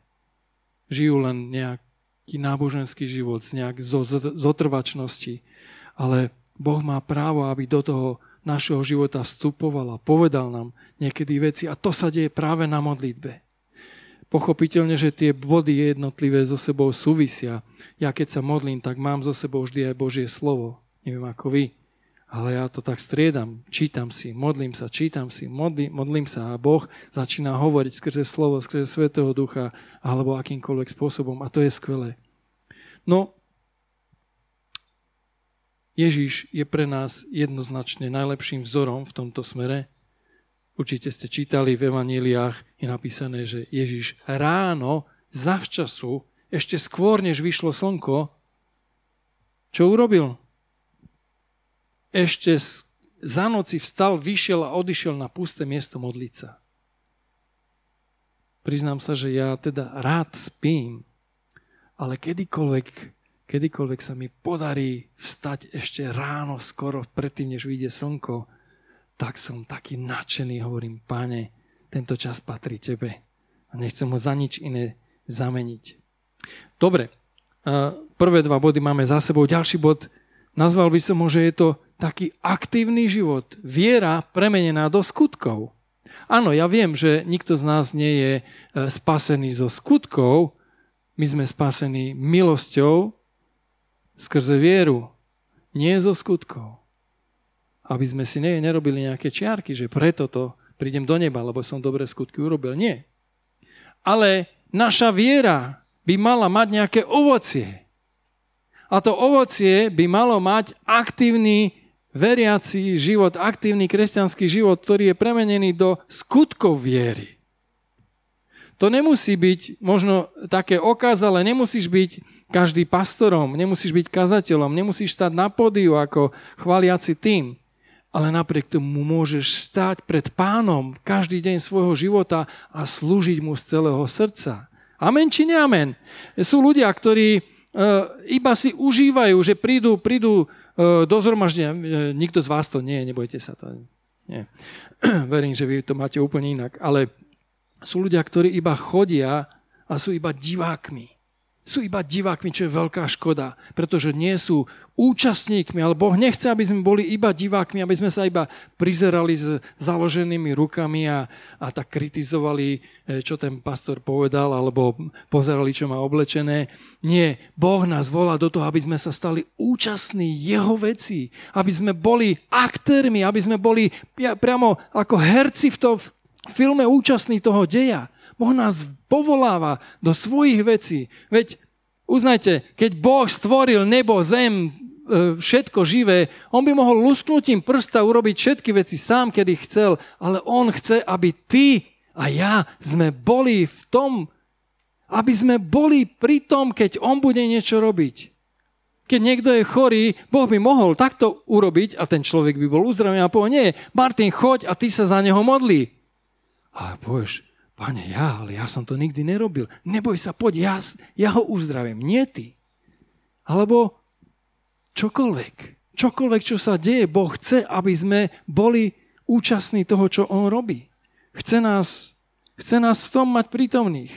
Žijú len nejaký náboženský život, nejak zo zotrvačnosti, ale Boh má právo, aby do toho našeho života vstupoval a povedal nám niekedy veci a to sa deje práve na modlitbe. Pochopiteľne, že tie body jednotlivé so sebou súvisia. Ja keď sa modlím, tak mám so sebou vždy aj Božie slovo. Neviem ako vy. Ale ja to tak striedam, čítam si, modlím sa, čítam si, modlím, modlím sa a Boh začína hovoriť skrze slovo, skrze Svetého Ducha alebo akýmkoľvek spôsobom a to je skvelé. No, Ježiš je pre nás jednoznačne najlepším vzorom v tomto smere. Určite ste čítali v evaníliách, je napísané, že Ježiš ráno, zavčasu, ešte skôr, než vyšlo slnko, čo urobil? Ešte za noci vstal, vyšiel a odišiel na pusté miesto modliť sa. Priznám sa, že ja teda rád spím, ale kedykoľvek, kedykoľvek sa mi podarí vstať ešte ráno, skoro predtým, než vyjde slnko, tak som taký nadšený, hovorím, páne, tento čas patrí tebe a nechcem ho za nič iné zameniť. Dobre, prvé dva body máme za sebou. Ďalší bod, nazval by som ho, že je to taký aktívny život. Viera premenená do skutkov. Áno, ja viem, že nikto z nás nie je e, spasený zo skutkov. My sme spasení milosťou skrze vieru, nie zo skutkov. Aby sme si nerobili nejaké čiarky, že preto to prídem do neba, lebo som dobré skutky urobil. Nie. Ale naša viera by mala mať nejaké ovocie. A to ovocie by malo mať aktívny veriaci život, aktívny kresťanský život, ktorý je premenený do skutkov viery. To nemusí byť možno také okázale, nemusíš byť každý pastorom, nemusíš byť kazateľom, nemusíš stať na pódiu ako chvaliaci tým, ale napriek tomu môžeš stať pred pánom každý deň svojho života a slúžiť mu z celého srdca. Amen či neamen? Sú ľudia, ktorí iba si užívajú, že prídu, prídu E, do zhromaždenia, e, nikto z vás to nie, nebojte sa to. Nie. Verím, že vy to máte úplne inak. Ale sú ľudia, ktorí iba chodia a sú iba divákmi sú iba divákmi, čo je veľká škoda, pretože nie sú účastníkmi, ale Boh nechce, aby sme boli iba divákmi, aby sme sa iba prizerali s založenými rukami a, a tak kritizovali, e, čo ten pastor povedal, alebo pozerali, čo má oblečené. Nie, Boh nás volá do toho, aby sme sa stali účastní Jeho veci, aby sme boli aktérmi, aby sme boli priamo ako herci v tom filme účastní toho deja. Boh nás povoláva do svojich vecí. Veď uznajte, keď Boh stvoril nebo, zem, e, všetko živé, on by mohol lusknutím prsta urobiť všetky veci sám, kedy chcel, ale on chce, aby ty a ja sme boli v tom, aby sme boli pri tom, keď on bude niečo robiť. Keď niekto je chorý, Boh by mohol takto urobiť a ten človek by bol uzdravený a povie, nie, Martin, choď a ty sa za neho modlí. A povieš, Pane, ja, ale ja som to nikdy nerobil. Neboj sa, poď, ja, ja ho uzdravím, nie ty. Alebo čokoľvek. Čokoľvek, čo sa deje, Boh chce, aby sme boli účastní toho, čo On robí. Chce nás, chce nás v tom mať prítomných.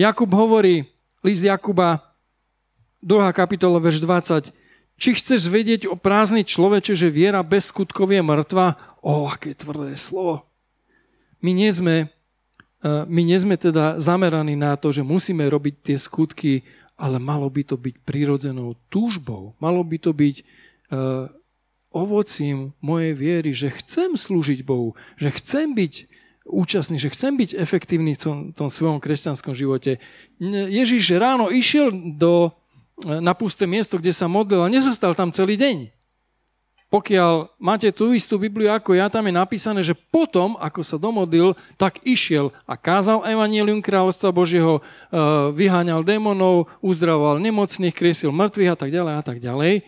Jakub hovorí, list Jakuba, 2. kapitola, verš 20, či chceš vedieť o prázdny človeče, že viera bez skutkov je mŕtva? O, aké tvrdé slovo. My nie sme, e, my nie sme teda zameraní na to, že musíme robiť tie skutky, ale malo by to byť prírodzenou túžbou. Malo by to byť uh, ovocím mojej viery, že chcem slúžiť Bohu, že chcem byť účastný, že chcem byť efektívny v tom, tom svojom kresťanskom živote. Ježiš ráno išiel do, e, na pusté miesto, kde sa modlil a nezostal tam celý deň. Pokiaľ máte tú istú Bibliu ako ja, tam je napísané, že potom, ako sa domodlil, tak išiel a kázal Evangelium kráľovstva Božieho, e, vyháňal démonov, uzdravoval nemocných, kriesil mŕtvych a tak ďalej a tak ďalej.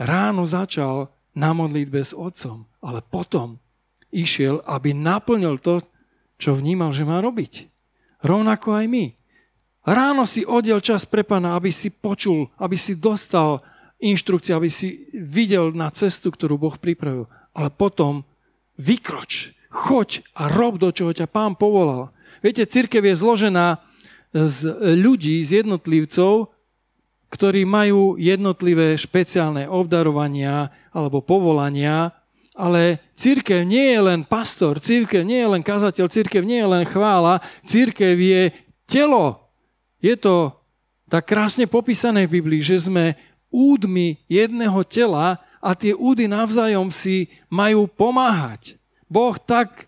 Ráno začal na modlitbe s otcom, ale potom išiel, aby naplnil to, čo vnímal, že má robiť. Rovnako aj my. Ráno si odiel čas pre pána, aby si počul, aby si dostal inštrukcie, aby si videl na cestu, ktorú Boh pripravil. Ale potom vykroč, choď a rob, do čoho ťa pán povolal. Viete, církev je zložená z ľudí, z jednotlivcov, ktorí majú jednotlivé špeciálne obdarovania alebo povolania, ale církev nie je len pastor, církev nie je len kazateľ, církev nie je len chvála, církev je telo. Je to tak krásne popísané v Biblii, že sme údmi jedného tela a tie údy navzájom si majú pomáhať. Boh tak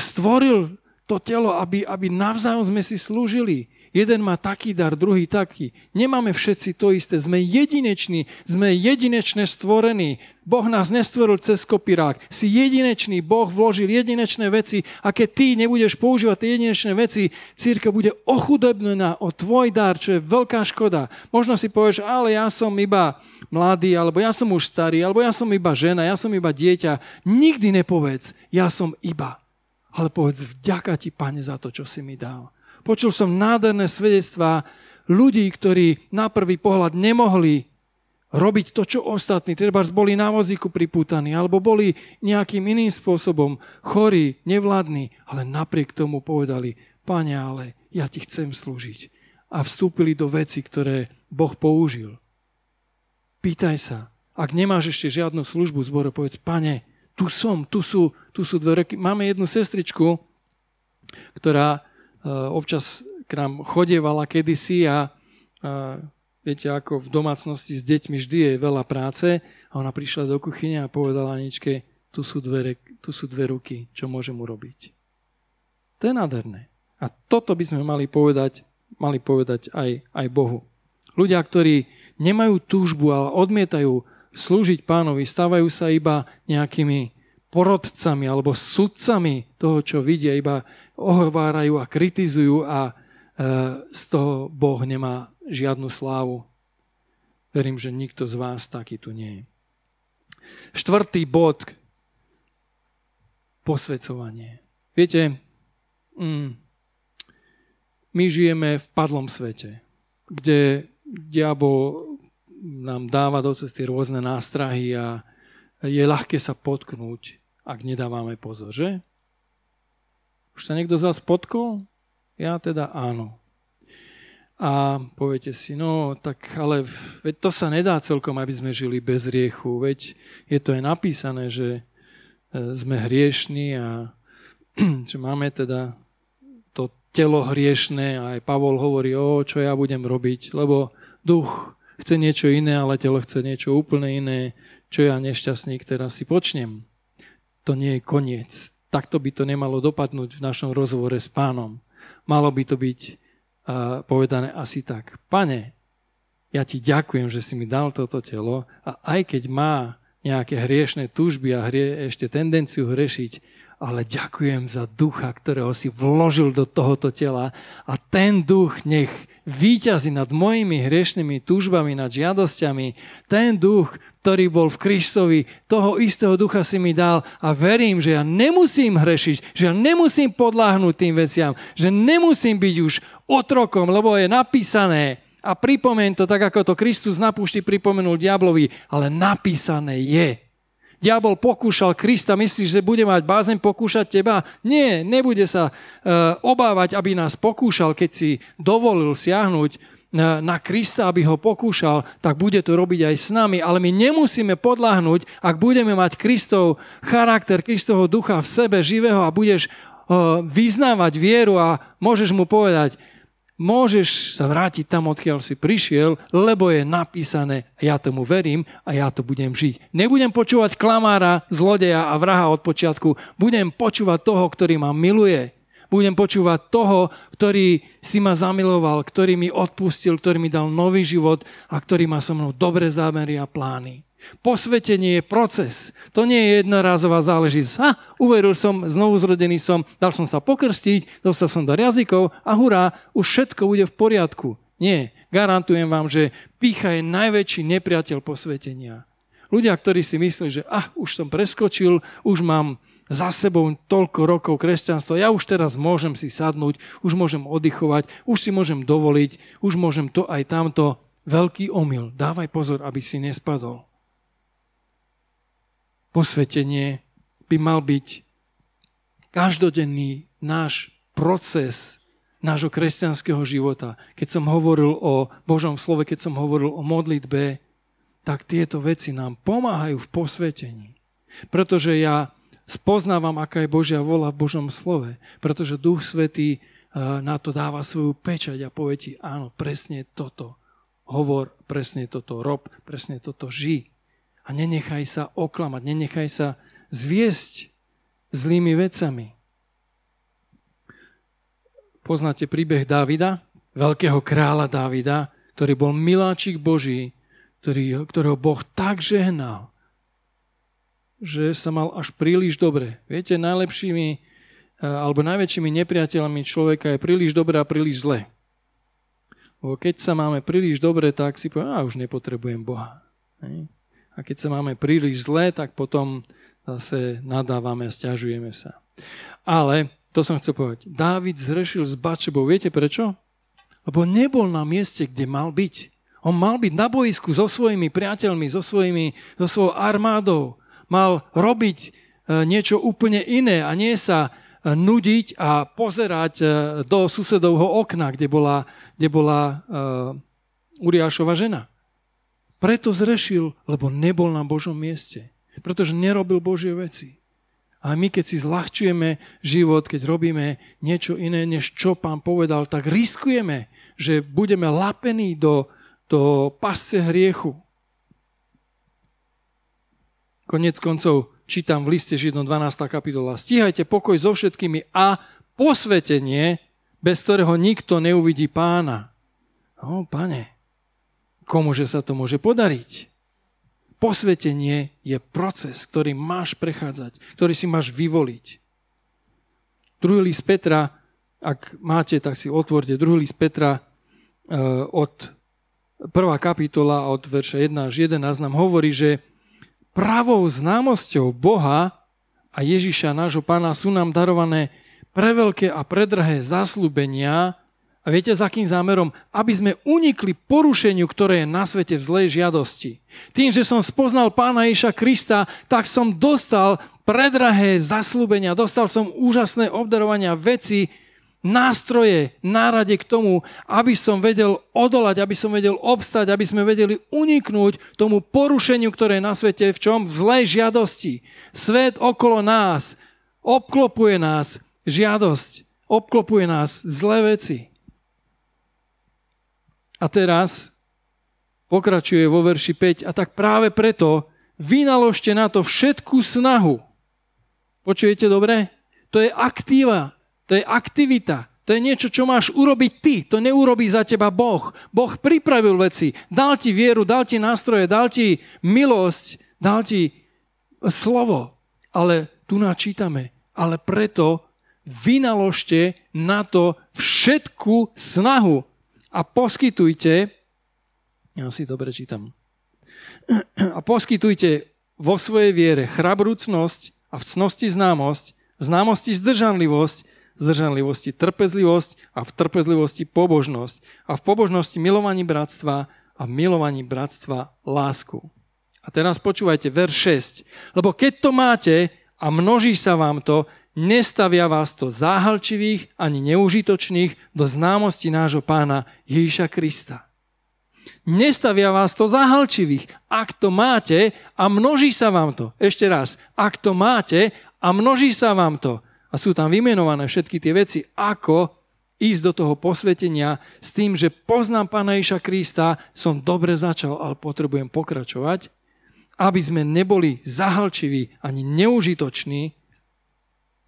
stvoril to telo, aby, aby navzájom sme si slúžili. Jeden má taký dar, druhý taký. Nemáme všetci to isté. Sme jedineční, sme jedinečne stvorení. Boh nás nestvoril cez kopirák. Si jedinečný, Boh vložil jedinečné veci a keď ty nebudeš používať tie jedinečné veci, círka bude ochudobnená o tvoj dar, čo je veľká škoda. Možno si povieš, ale ja som iba mladý, alebo ja som už starý, alebo ja som iba žena, ja som iba dieťa. Nikdy nepovedz, ja som iba. Ale povedz, vďaka ti, pane, za to, čo si mi dal. Počul som nádherné svedectvá ľudí, ktorí na prvý pohľad nemohli robiť to, čo ostatní. Treba boli na vozíku pripútaní, alebo boli nejakým iným spôsobom chorí, nevládni, ale napriek tomu povedali, Pane, ale ja ti chcem slúžiť. A vstúpili do veci, ktoré Boh použil. Pýtaj sa, ak nemáš ešte žiadnu službu zboru, povedz, Pane, tu som, tu sú, tu sú dve roky. Máme jednu sestričku, ktorá občas k nám chodievala kedysi a, a viete, ako v domácnosti s deťmi vždy je veľa práce a ona prišla do kuchyne a povedala Aničke, tu sú dve, tu sú dve ruky, čo môžem urobiť. To je nádherné. A toto by sme mali povedať, mali povedať aj, aj Bohu. Ľudia, ktorí nemajú túžbu, ale odmietajú slúžiť pánovi, stávajú sa iba nejakými porodcami alebo sudcami toho, čo vidia, iba ohovárajú a kritizujú a e, z toho Boh nemá žiadnu slávu. Verím, že nikto z vás taký tu nie je. Štvrtý bod. Posvedcovanie. Viete, mm, my žijeme v padlom svete, kde diabol nám dáva do cesty rôzne nástrahy a je ľahké sa potknúť, ak nedávame pozor, že? Už sa niekto z vás potkol? Ja teda áno. A poviete si, no tak ale veď to sa nedá celkom, aby sme žili bez riechu. Veď je to aj napísané, že e, sme hriešní a že máme teda to telo hriešné a aj Pavol hovorí, o čo ja budem robiť, lebo duch chce niečo iné, ale telo chce niečo úplne iné, čo ja nešťastník teraz si počnem. To nie je koniec takto by to nemalo dopadnúť v našom rozhovore s pánom. Malo by to byť uh, povedané asi tak. Pane, ja ti ďakujem, že si mi dal toto telo a aj keď má nejaké hriešne túžby a hrie, ešte tendenciu hrešiť, ale ďakujem za ducha, ktorého si vložil do tohoto tela a ten duch nech výťazí nad mojimi hriešnými túžbami, nad žiadosťami. Ten duch, ktorý bol v Kristovi, toho istého ducha si mi dal a verím, že ja nemusím hrešiť, že ja nemusím podláhnuť tým veciam, že nemusím byť už otrokom, lebo je napísané, a pripomen to tak, ako to Kristus na púšti pripomenul diablovi, ale napísané je. Diabol pokúšal Krista, myslíš, že bude mať bázeň pokúšať teba? Nie, nebude sa e, obávať, aby nás pokúšal, keď si dovolil siahnuť e, na Krista, aby ho pokúšal, tak bude to robiť aj s nami. Ale my nemusíme podľahnúť, ak budeme mať Kristov charakter, Kristovho ducha v sebe živého a budeš e, vyznávať vieru a môžeš mu povedať, môžeš sa vrátiť tam, odkiaľ si prišiel, lebo je napísané, ja tomu verím a ja to budem žiť. Nebudem počúvať klamára, zlodeja a vraha od počiatku, budem počúvať toho, ktorý ma miluje. Budem počúvať toho, ktorý si ma zamiloval, ktorý mi odpustil, ktorý mi dal nový život a ktorý má so mnou dobré zámery a plány. Posvetenie je proces. To nie je jednorázová záležitosť. A, uveril som, znovu zrodený som, dal som sa pokrstiť, dostal som do jazykov a hurá, už všetko bude v poriadku. Nie, garantujem vám, že pícha je najväčší nepriateľ posvetenia. Ľudia, ktorí si myslí, že ah, už som preskočil, už mám za sebou toľko rokov kresťanstva, ja už teraz môžem si sadnúť, už môžem oddychovať, už si môžem dovoliť, už môžem to aj tamto. Veľký omyl. Dávaj pozor, aby si nespadol. Posvetenie by mal byť každodenný náš proces nášho kresťanského života. Keď som hovoril o Božom slove, keď som hovoril o modlitbe, tak tieto veci nám pomáhajú v posvetení. Pretože ja spoznávam, aká je Božia vola v Božom slove. Pretože Duch Svetý eh, na to dáva svoju pečať a povie ti, áno, presne toto. Hovor, presne toto rob, presne toto ži. A nenechaj sa oklamať, nenechaj sa zviesť zlými vecami. Poznáte príbeh Dávida, veľkého kráľa Dávida, ktorý bol miláčik Boží, ktorý, ktorého Boh tak žehnal, že sa mal až príliš dobre. Viete, najlepšími eh, alebo najväčšími nepriateľmi človeka je príliš dobre a príliš zle. Lebo keď sa máme príliš dobre, tak si poviem, a už nepotrebujem Boha. A keď sa máme príliš zle, tak potom zase nadávame a stiažujeme sa. Ale, to som chcel povedať, Dávid zrešil s Bačebou. Viete prečo? Lebo nebol na mieste, kde mal byť. On mal byť na boisku so svojimi priateľmi, so, svojimi, so svojou armádou mal robiť e, niečo úplne iné a nie sa e, nudiť a pozerať e, do susedovho okna, kde bola, kde bola uh, Uriášova žena. Preto zrešil, lebo nebol na Božom mieste. Pretože nerobil Božie veci. A my, keď si zľahčujeme život, keď robíme niečo iné, než čo pán povedal, tak riskujeme, že budeme lapení do, do pasce hriechu. Konec koncov čítam v liste Židom 12. kapitola. Stíhajte pokoj so všetkými a posvetenie, bez ktorého nikto neuvidí pána. No, pane, komuže sa to môže podariť? Posvetenie je proces, ktorý máš prechádzať, ktorý si máš vyvoliť. Druhý list Petra, ak máte, tak si otvorte druhý list Petra eh, od prvá kapitola od verša 1 až 11 nám hovorí, že pravou známosťou Boha a Ježiša, nášho pána, sú nám darované preveľké a predrahé zaslúbenia. A viete, za akým zámerom? Aby sme unikli porušeniu, ktoré je na svete v zlej žiadosti. Tým, že som spoznal pána Ježiša Krista, tak som dostal predrahé zaslúbenia, dostal som úžasné obdarovania veci, nástroje, nárade k tomu, aby som vedel odolať, aby som vedel obstať, aby sme vedeli uniknúť tomu porušeniu, ktoré je na svete v čom? V zlej žiadosti. Svet okolo nás obklopuje nás žiadosť, obklopuje nás zlé veci. A teraz pokračuje vo verši 5 a tak práve preto vynaložte na to všetku snahu. Počujete dobre? To je aktíva, to je aktivita. To je niečo, čo máš urobiť ty. To neurobí za teba Boh. Boh pripravil veci. Dal ti vieru, dal ti nástroje, dal ti milosť, dal ti slovo. Ale tu načítame. Ale preto vynaložte na to všetku snahu a poskytujte, ja si dobre čítam, a poskytujte vo svojej viere chrabrúcnosť a v cnosti známosť, známosti zdržanlivosť, zdržanlivosti trpezlivosť a v trpezlivosti pobožnosť a v pobožnosti milovaní bratstva a v milovaní bratstva lásku. A teraz počúvajte, verš 6. Lebo keď to máte a množí sa vám to, nestavia vás to záhalčivých ani neužitočných do známosti nášho pána Ježíša Krista. Nestavia vás to záhalčivých. Ak to máte a množí sa vám to. Ešte raz. Ak to máte a množí sa vám to. A sú tam vymenované všetky tie veci, ako ísť do toho posvetenia s tým, že poznám Pána Iša Krista, som dobre začal, ale potrebujem pokračovať, aby sme neboli zahalčiví ani neužitoční,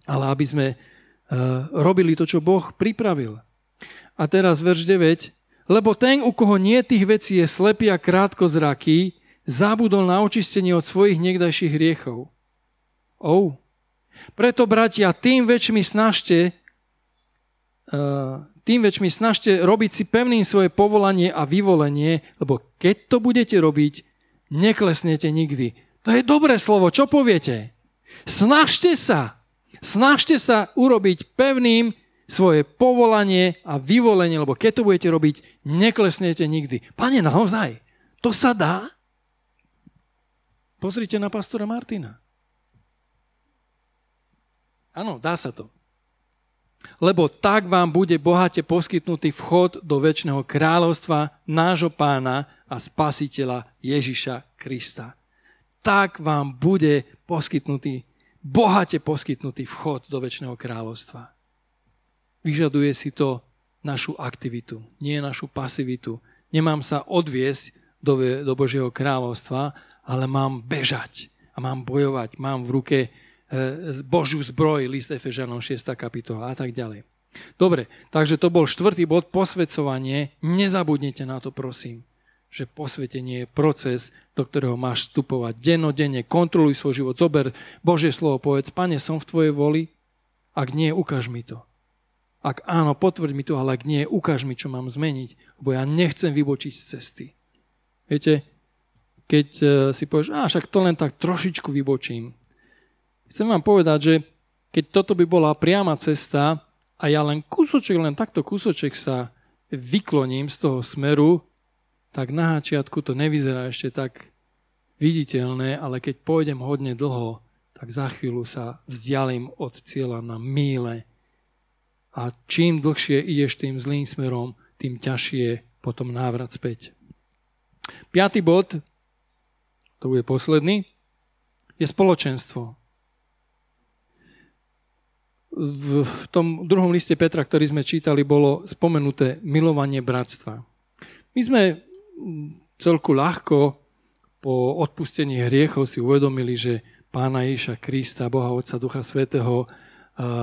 ale aby sme uh, robili to, čo Boh pripravil. A teraz verš 9. Lebo ten, u koho nie tých vecí je slepý a krátko zraký, Zabudol na očistenie od svojich niekdajších hriechov. Oh. Preto, bratia, tým väčšmi snažte, uh, tým väčšmi snažte robiť si pevným svoje povolanie a vyvolenie, lebo keď to budete robiť, neklesnete nikdy. To je dobré slovo, čo poviete? Snažte sa, snažte sa urobiť pevným svoje povolanie a vyvolenie, lebo keď to budete robiť, neklesnete nikdy. Pane, naozaj, to sa dá? Pozrite na pastora Martina. Áno, dá sa to. Lebo tak vám bude bohate poskytnutý vchod do väčšného kráľovstva nášho pána a spasiteľa Ježiša Krista. Tak vám bude poskytnutý, bohate poskytnutý vchod do väčšného kráľovstva. Vyžaduje si to našu aktivitu, nie našu pasivitu. Nemám sa odviesť do, do Božieho kráľovstva, ale mám bežať a mám bojovať. Mám v ruke e, Božiu zbroj, list Efežanom 6. kapitola a tak ďalej. Dobre, takže to bol štvrtý bod, posvedcovanie. Nezabudnite na to, prosím, že posvetenie je proces, do ktorého máš vstupovať dennodenne. Kontroluj svoj život, zober Božie slovo, povedz, pane, som v tvojej voli, ak nie, ukáž mi to. Ak áno, potvrď mi to, ale ak nie, ukáž mi, čo mám zmeniť, lebo ja nechcem vybočiť z cesty. Viete, keď e, si povieš, a však to len tak trošičku vybočím. Chcem vám povedať, že keď toto by bola priama cesta a ja len kúsoček, len takto kúsoček sa vykloním z toho smeru, tak na hačiatku to nevyzerá ešte tak viditeľné, ale keď pôjdem hodne dlho, tak za chvíľu sa vzdialím od cieľa na míle a čím dlhšie ideš tým zlým smerom, tým ťažšie potom návrat späť. Piatý bod, to bude posledný, je spoločenstvo. V tom druhom liste Petra, ktorý sme čítali, bolo spomenuté milovanie bratstva. My sme celku ľahko po odpustení hriechov si uvedomili, že Pána Ježiša Krista, Boha Otca, Ducha Svetého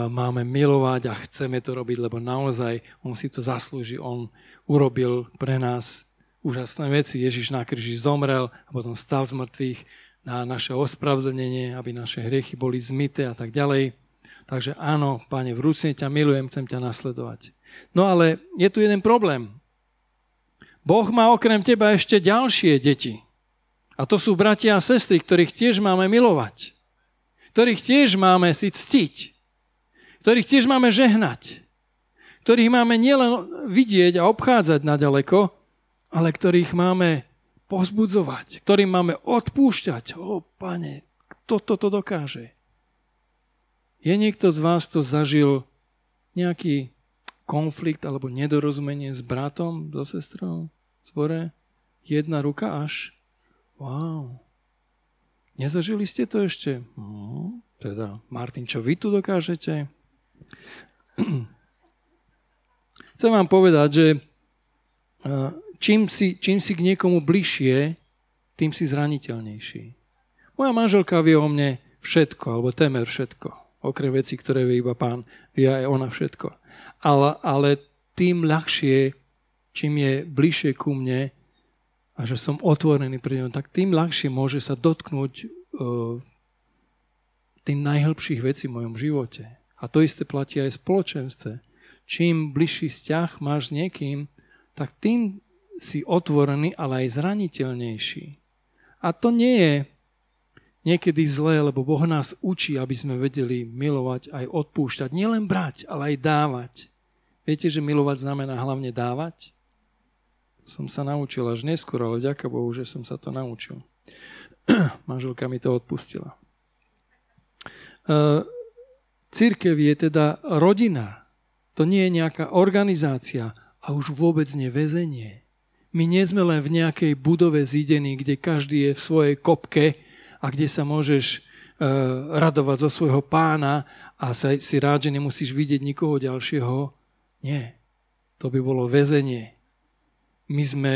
máme milovať a chceme to robiť, lebo naozaj on si to zaslúži. On urobil pre nás úžasné veci. Ježiš na kríži zomrel a potom stal z mŕtvych na naše ospravedlnenie, aby naše hriechy boli zmité a tak ďalej. Takže áno, Pane, vrúcne ťa milujem, chcem ťa nasledovať. No ale je tu jeden problém. Boh má okrem teba ešte ďalšie deti. A to sú bratia a sestry, ktorých tiež máme milovať. Ktorých tiež máme si ctiť ktorých tiež máme žehnať, ktorých máme nielen vidieť a obchádzať naďaleko, ale ktorých máme pozbudzovať, ktorým máme odpúšťať. O, pane, kto toto dokáže? Je niekto z vás, kto zažil nejaký konflikt alebo nedorozumenie s bratom, so sestrou, zbore? Jedna ruka až? Wow. Nezažili ste to ešte? No, teda, Martin, čo vy tu dokážete? Chcem vám povedať, že čím si, čím si k niekomu bližšie, tým si zraniteľnejší. Moja manželka vie o mne všetko, alebo temer všetko. Okrem veci, ktoré vie iba pán, vie aj ona všetko. Ale, ale tým ľahšie, čím je bližšie ku mne a že som otvorený pre ňom, tak tým ľahšie môže sa dotknúť uh, tým najhlbších vecí v mojom živote. A to isté platí aj v spoločenstve. Čím bližší vzťah máš s niekým, tak tým si otvorený, ale aj zraniteľnejší. A to nie je niekedy zlé, lebo Boh nás učí, aby sme vedeli milovať aj odpúšťať. Nielen brať, ale aj dávať. Viete, že milovať znamená hlavne dávať? Som sa naučil až neskôr, ale ďaká Bohu, že som sa to naučil. Manželka mi to odpustila. Uh, Církev je teda rodina. To nie je nejaká organizácia a už vôbec nie väzenie. My nie sme len v nejakej budove zídení, kde každý je v svojej kopke a kde sa môžeš uh, radovať zo svojho pána a si rád, že nemusíš vidieť nikoho ďalšieho. Nie. To by bolo väzenie. My sme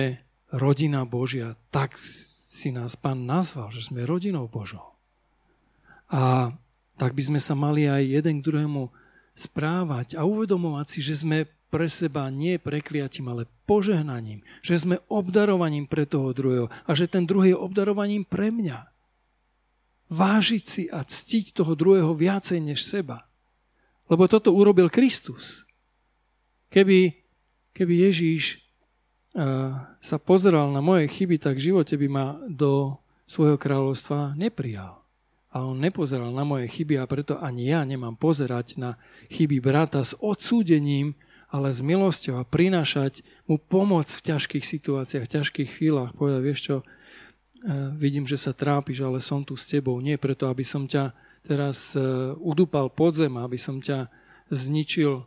rodina Božia. Tak si nás pán nazval, že sme rodinou Božou. A tak by sme sa mali aj jeden k druhému správať a uvedomovať si, že sme pre seba nie prekliatím, ale požehnaním. Že sme obdarovaním pre toho druhého a že ten druhý je obdarovaním pre mňa. Vážiť si a ctiť toho druhého viacej než seba. Lebo toto urobil Kristus. Keby, keby Ježíš sa pozeral na moje chyby, tak v živote by ma do svojho kráľovstva neprijal. A on nepozeral na moje chyby a preto ani ja nemám pozerať na chyby brata s odsúdením, ale s milosťou a prinášať mu pomoc v ťažkých situáciách, v ťažkých chvíľach. Povedať, vieš čo, e, vidím, že sa trápiš, ale som tu s tebou. Nie preto, aby som ťa teraz e, udúpal pod zem, aby som ťa zničil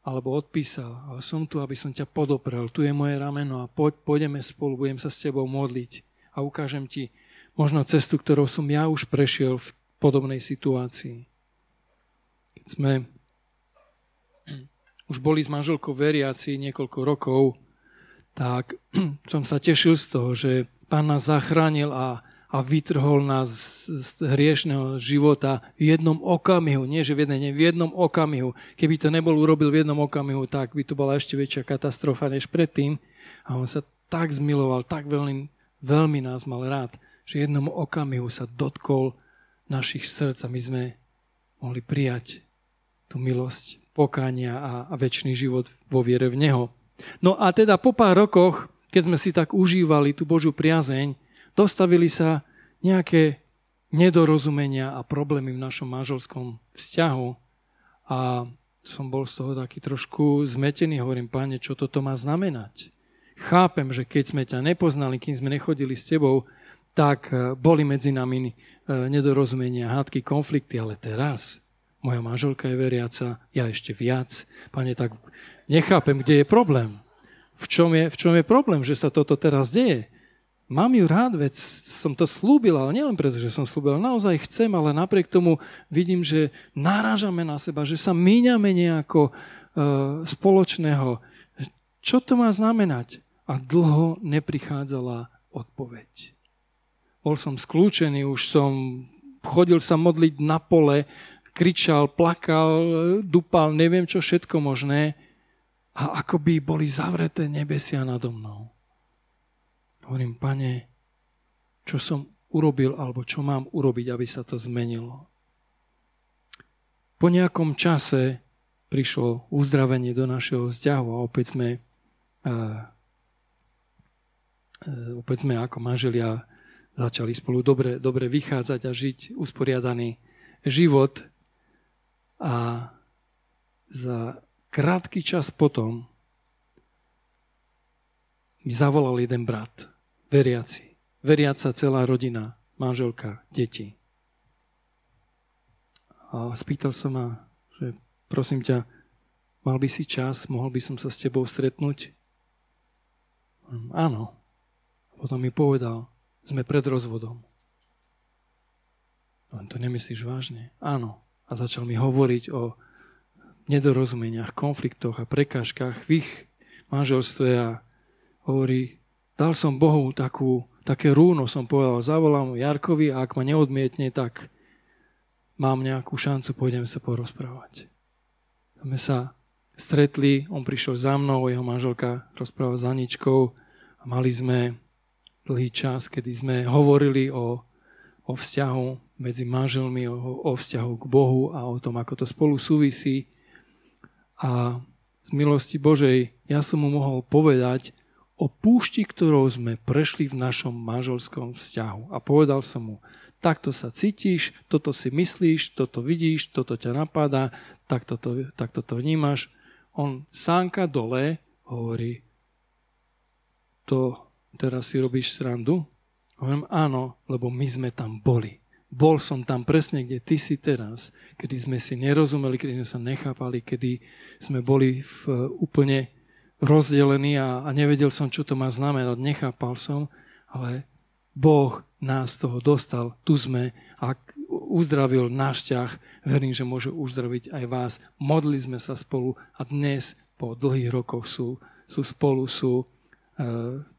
alebo odpísal, ale som tu, aby som ťa podoprel. Tu je moje rameno a poď, pôjdeme spolu, budem sa s tebou modliť a ukážem ti možno cestu, ktorou som ja už prešiel v podobnej situácii. Keď sme už boli s manželkou veriaci niekoľko rokov, tak som sa tešil z toho, že pán nás zachránil a, a vytrhol nás z hriešného života v jednom okamihu. Nie, že v jednej, v jednom okamihu. Keby to nebol urobil v jednom okamihu, tak by to bola ešte väčšia katastrofa než predtým. A on sa tak zmiloval, tak veľmi, veľmi nás mal rád, že jednom okamihu sa dotkol našich srdc a my sme mohli prijať tú milosť pokánia a, a väčší život vo viere v Neho. No a teda po pár rokoch, keď sme si tak užívali tú Božiu priazeň, dostavili sa nejaké nedorozumenia a problémy v našom manželskom vzťahu a som bol z toho taký trošku zmetený. Hovorím, páne, čo toto má znamenať? Chápem, že keď sme ťa nepoznali, kým sme nechodili s tebou, tak eh, boli medzi nami eh, nedorozumenia, hádky, konflikty, ale teraz moja manželka je veriaca, ja ešte viac. Pane, tak nechápem, kde je problém. V čom je, v čom je problém, že sa toto teraz deje? Mám ju rád, veď som to slúbil, ale nielen preto, že som slúbil, naozaj chcem, ale napriek tomu vidím, že narážame na seba, že sa míňame nejako uh, spoločného. Čo to má znamenať? A dlho neprichádzala odpoveď. Bol som skľúčený, už som chodil sa modliť na pole, kričal, plakal, dupal, neviem čo všetko možné a ako by boli zavreté nebesia nado mnou. Hovorím, pane, čo som urobil alebo čo mám urobiť, aby sa to zmenilo. Po nejakom čase prišlo uzdravenie do našeho vzťahu a opäť sme, uh, opäť sme ako manželia začali spolu dobre, dobre vychádzať a žiť usporiadaný život. A za krátky čas potom mi zavolal jeden brat, veriaci. Veriaca celá rodina, manželka, deti. A spýtal som ma, že prosím ťa, mal by si čas, mohol by som sa s tebou stretnúť? Áno. Potom mi povedal, sme pred rozvodom. Len to nemyslíš vážne? Áno a začal mi hovoriť o nedorozumeniach, konfliktoch a prekážkach v ich manželstve a hovorí, dal som Bohu takú, také rúno, som povedal, zavolám Jarkovi a ak ma neodmietne, tak mám nejakú šancu, pôjdem sa porozprávať. My sa stretli, on prišiel za mnou, jeho manželka rozprával za Aničkou a mali sme dlhý čas, kedy sme hovorili o o vzťahu medzi manželmi, o, o vzťahu k Bohu a o tom, ako to spolu súvisí. A z milosti Božej ja som mu mohol povedať o púšti, ktorou sme prešli v našom manželskom vzťahu. A povedal som mu, takto sa cítiš, toto si myslíš, toto vidíš, toto ťa napadá, takto to, takto to vnímaš. On sánka dole hovorí, to teraz si robíš srandu, Hovorím, áno, lebo my sme tam boli. Bol som tam presne, kde ty si teraz, kedy sme si nerozumeli, kedy sme sa nechápali, kedy sme boli v, úplne rozdelení a, a nevedel som, čo to má znamenať, nechápal som, ale Boh nás toho dostal, tu sme a uzdravil náš ťah, verím, že môže uzdraviť aj vás. Modli sme sa spolu a dnes po dlhých rokoch sú, sú spolu, sú uh,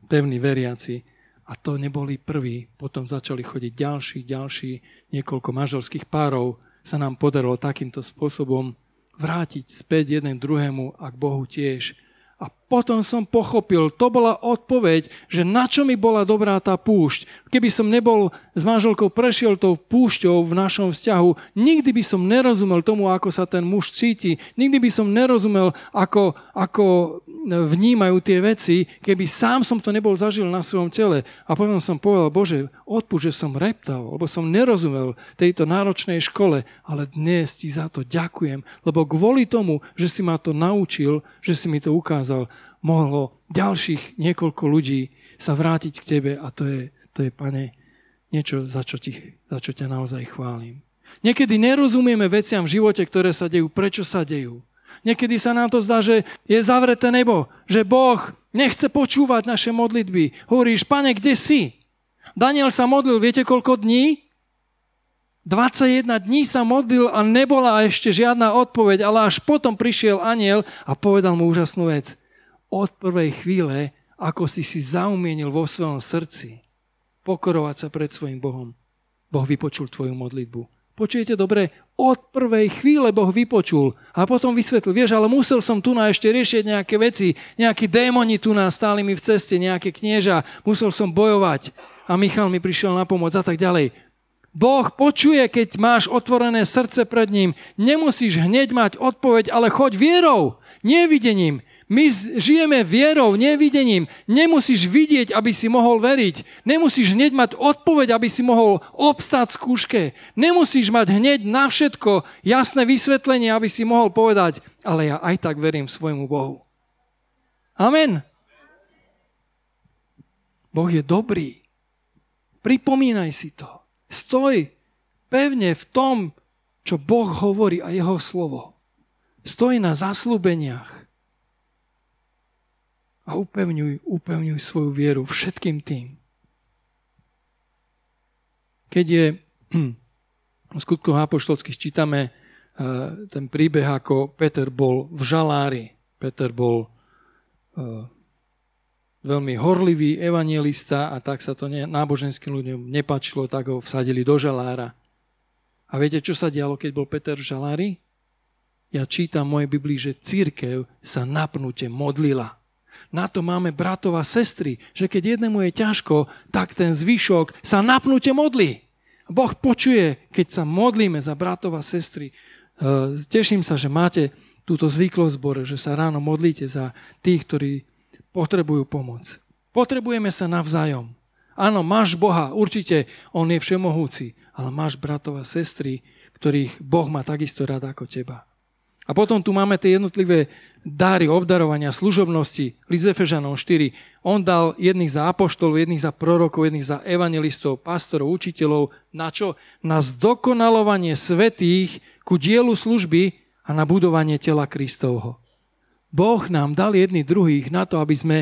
pevní veriaci a to neboli prví. Potom začali chodiť ďalší, ďalší, niekoľko manželských párov sa nám podarilo takýmto spôsobom vrátiť späť jeden druhému a k Bohu tiež. A potom som pochopil, to bola odpoveď, že na čo mi bola dobrá tá púšť. Keby som nebol s manželkou prešiel tou púšťou v našom vzťahu, nikdy by som nerozumel tomu, ako sa ten muž cíti. Nikdy by som nerozumel, ako, ako vnímajú tie veci, keby sám som to nebol zažil na svojom tele. A potom som povedal, Bože, odpúšť, že som reptal, lebo som nerozumel tejto náročnej škole, ale dnes ti za to ďakujem, lebo kvôli tomu, že si ma to naučil, že si mi to ukázal, mohlo ďalších niekoľko ľudí sa vrátiť k tebe a to je, to je pane, niečo, za čo, ti, za čo ťa naozaj chválim. Niekedy nerozumieme veciam v živote, ktoré sa dejú, prečo sa dejú. Niekedy sa nám to zdá, že je zavreté nebo, že Boh nechce počúvať naše modlitby. Hovoríš, pane, kde si? Daniel sa modlil, viete koľko dní? 21 dní sa modlil a nebola ešte žiadna odpoveď, ale až potom prišiel aniel a povedal mu úžasnú vec. Od prvej chvíle, ako si si zaumienil vo svojom srdci pokorovať sa pred svojim Bohom, Boh vypočul tvoju modlitbu. Počujete dobre? Od prvej chvíle Boh vypočul a potom vysvetlil, vieš, ale musel som tu na ešte riešiť nejaké veci, nejakí démoni tu nás stáli mi v ceste, nejaké knieža, musel som bojovať a Michal mi prišiel na pomoc a tak ďalej. Boh počuje, keď máš otvorené srdce pred ním. Nemusíš hneď mať odpoveď, ale choď vierou, nevidením. My žijeme vierou, nevidením. Nemusíš vidieť, aby si mohol veriť. Nemusíš hneď mať odpoveď, aby si mohol obstáť skúške. Nemusíš mať hneď na všetko jasné vysvetlenie, aby si mohol povedať, ale ja aj tak verím svojmu Bohu. Amen. Boh je dobrý. Pripomínaj si to. Stoj pevne v tom, čo Boh hovorí a jeho slovo. Stoj na zaslúbeniach a upevňuj, upevňuj svoju vieru všetkým tým. Keď je v skutkoch apoštolských čítame eh, ten príbeh, ako Peter bol v žalári. Peter bol eh, veľmi horlivý evangelista a tak sa to náboženským ľuďom nepačilo, tak ho vsadili do žalára. A viete, čo sa dialo, keď bol Peter v žalári? Ja čítam v mojej Biblii, že církev sa napnute modlila. Na to máme bratov a sestry, že keď jednému je ťažko, tak ten zvyšok sa napnute modlí. Boh počuje, keď sa modlíme za bratov a sestry. E, teším sa, že máte túto zvyklosť zbore, že sa ráno modlíte za tých, ktorí potrebujú pomoc. Potrebujeme sa navzájom. Áno, máš Boha, určite On je všemohúci, ale máš bratov a sestry, ktorých Boh má takisto rád ako teba. A potom tu máme tie jednotlivé dáry, obdarovania, služobnosti. Lizefežanom 4. On dal jedných za apoštolov, jedných za prorokov, jedných za evangelistov, pastorov, učiteľov. Na čo? Na zdokonalovanie svetých ku dielu služby a na budovanie tela Kristovho. Boh nám dal jedný druhých na to, aby sme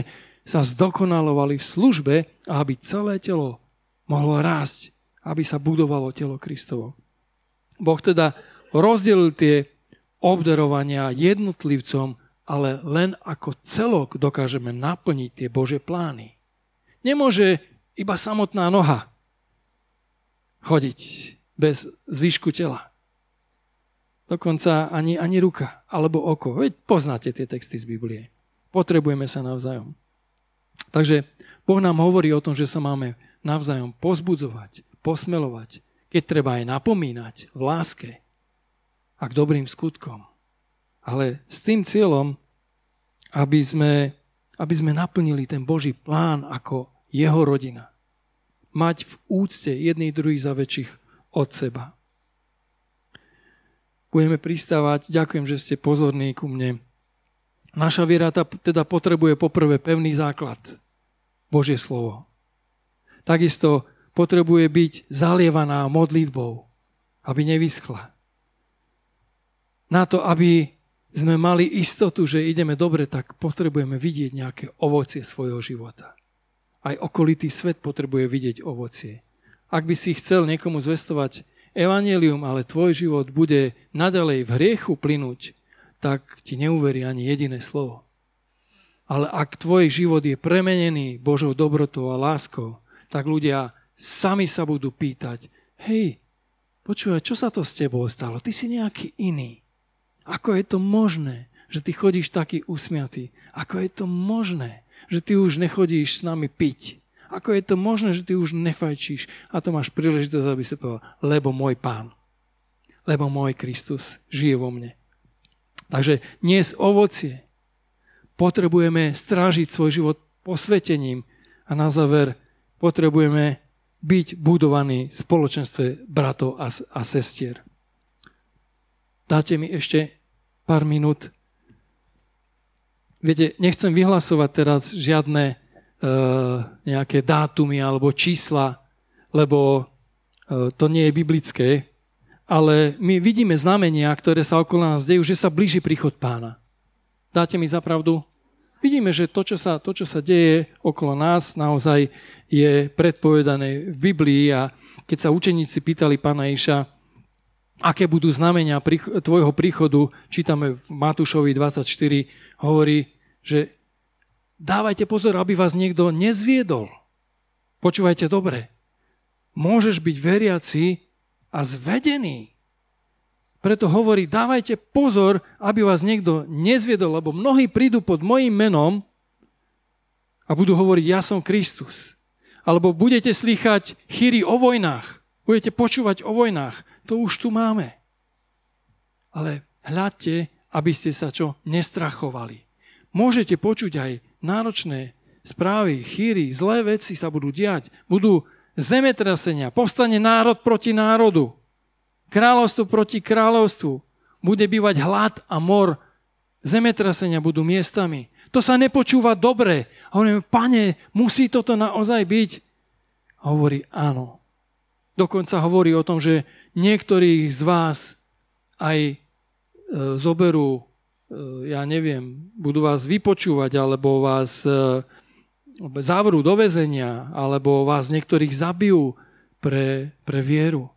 sa zdokonalovali v službe a aby celé telo mohlo rásť, aby sa budovalo telo Kristovo. Boh teda rozdelil tie obdarovania jednotlivcom, ale len ako celok dokážeme naplniť tie Bože plány. Nemôže iba samotná noha chodiť bez zvyšku tela. Dokonca ani, ani ruka alebo oko. Veď poznáte tie texty z Biblie. Potrebujeme sa navzájom. Takže Boh nám hovorí o tom, že sa máme navzájom pozbudzovať, posmelovať, keď treba aj napomínať v láske a k dobrým skutkom. Ale s tým cieľom, aby sme, aby sme naplnili ten Boží plán ako jeho rodina. Mať v úcte jedných druhých za väčších od seba budeme pristávať. Ďakujem, že ste pozorní ku mne. Naša viera teda potrebuje poprvé pevný základ. Božie slovo. Takisto potrebuje byť zalievaná modlitbou, aby nevyschla. Na to, aby sme mali istotu, že ideme dobre, tak potrebujeme vidieť nejaké ovocie svojho života. Aj okolitý svet potrebuje vidieť ovocie. Ak by si chcel niekomu zvestovať evanelium, ale tvoj život bude nadalej v hriechu plynúť, tak ti neuverí ani jediné slovo. Ale ak tvoj život je premenený Božou dobrotou a láskou, tak ľudia sami sa budú pýtať, hej, počúvaj, čo sa to s tebou stalo? Ty si nejaký iný. Ako je to možné, že ty chodíš taký usmiatý? Ako je to možné, že ty už nechodíš s nami piť? Ako je to možné, že ty už nefajčíš a to máš príležitosť, aby sa povedal, lebo môj pán, lebo môj Kristus žije vo mne. Takže dnes ovocie. Potrebujeme strážiť svoj život posvetením a na záver potrebujeme byť budovaní v spoločenstve bratov a, a sestier. Dáte mi ešte pár minút. Viete, nechcem vyhlasovať teraz žiadne uh, nejaké dátumy alebo čísla, lebo uh, to nie je biblické, ale my vidíme znamenia, ktoré sa okolo nás dejú, že sa blíži príchod pána. Dáte mi za pravdu? Vidíme, že to čo, sa, to, čo sa deje okolo nás, naozaj je predpovedané v Biblii a keď sa učeníci pýtali pána Iša, aké budú znamenia tvojho príchodu, čítame v Matúšovi 24, hovorí, že dávajte pozor, aby vás niekto nezviedol. Počúvajte dobre. Môžeš byť veriaci a zvedený. Preto hovorí, dávajte pozor, aby vás niekto nezviedol, lebo mnohí prídu pod mojim menom a budú hovoriť, ja som Kristus. Alebo budete slychať chyry o vojnách. Budete počúvať o vojnách to už tu máme. Ale hľadte, aby ste sa čo nestrachovali. Môžete počuť aj náročné správy, chýry, zlé veci sa budú diať. Budú zemetrasenia, povstane národ proti národu, kráľovstvo proti kráľovstvu. Bude bývať hlad a mor, zemetrasenia budú miestami. To sa nepočúva dobre. Hovoríme, pane, musí toto naozaj byť? Hovorí, áno. Dokonca hovorí o tom, že niektorých z vás aj e, zoberú, e, ja neviem, budú vás vypočúvať, alebo vás e, zavrú do väzenia, alebo vás niektorých zabijú pre, pre vieru.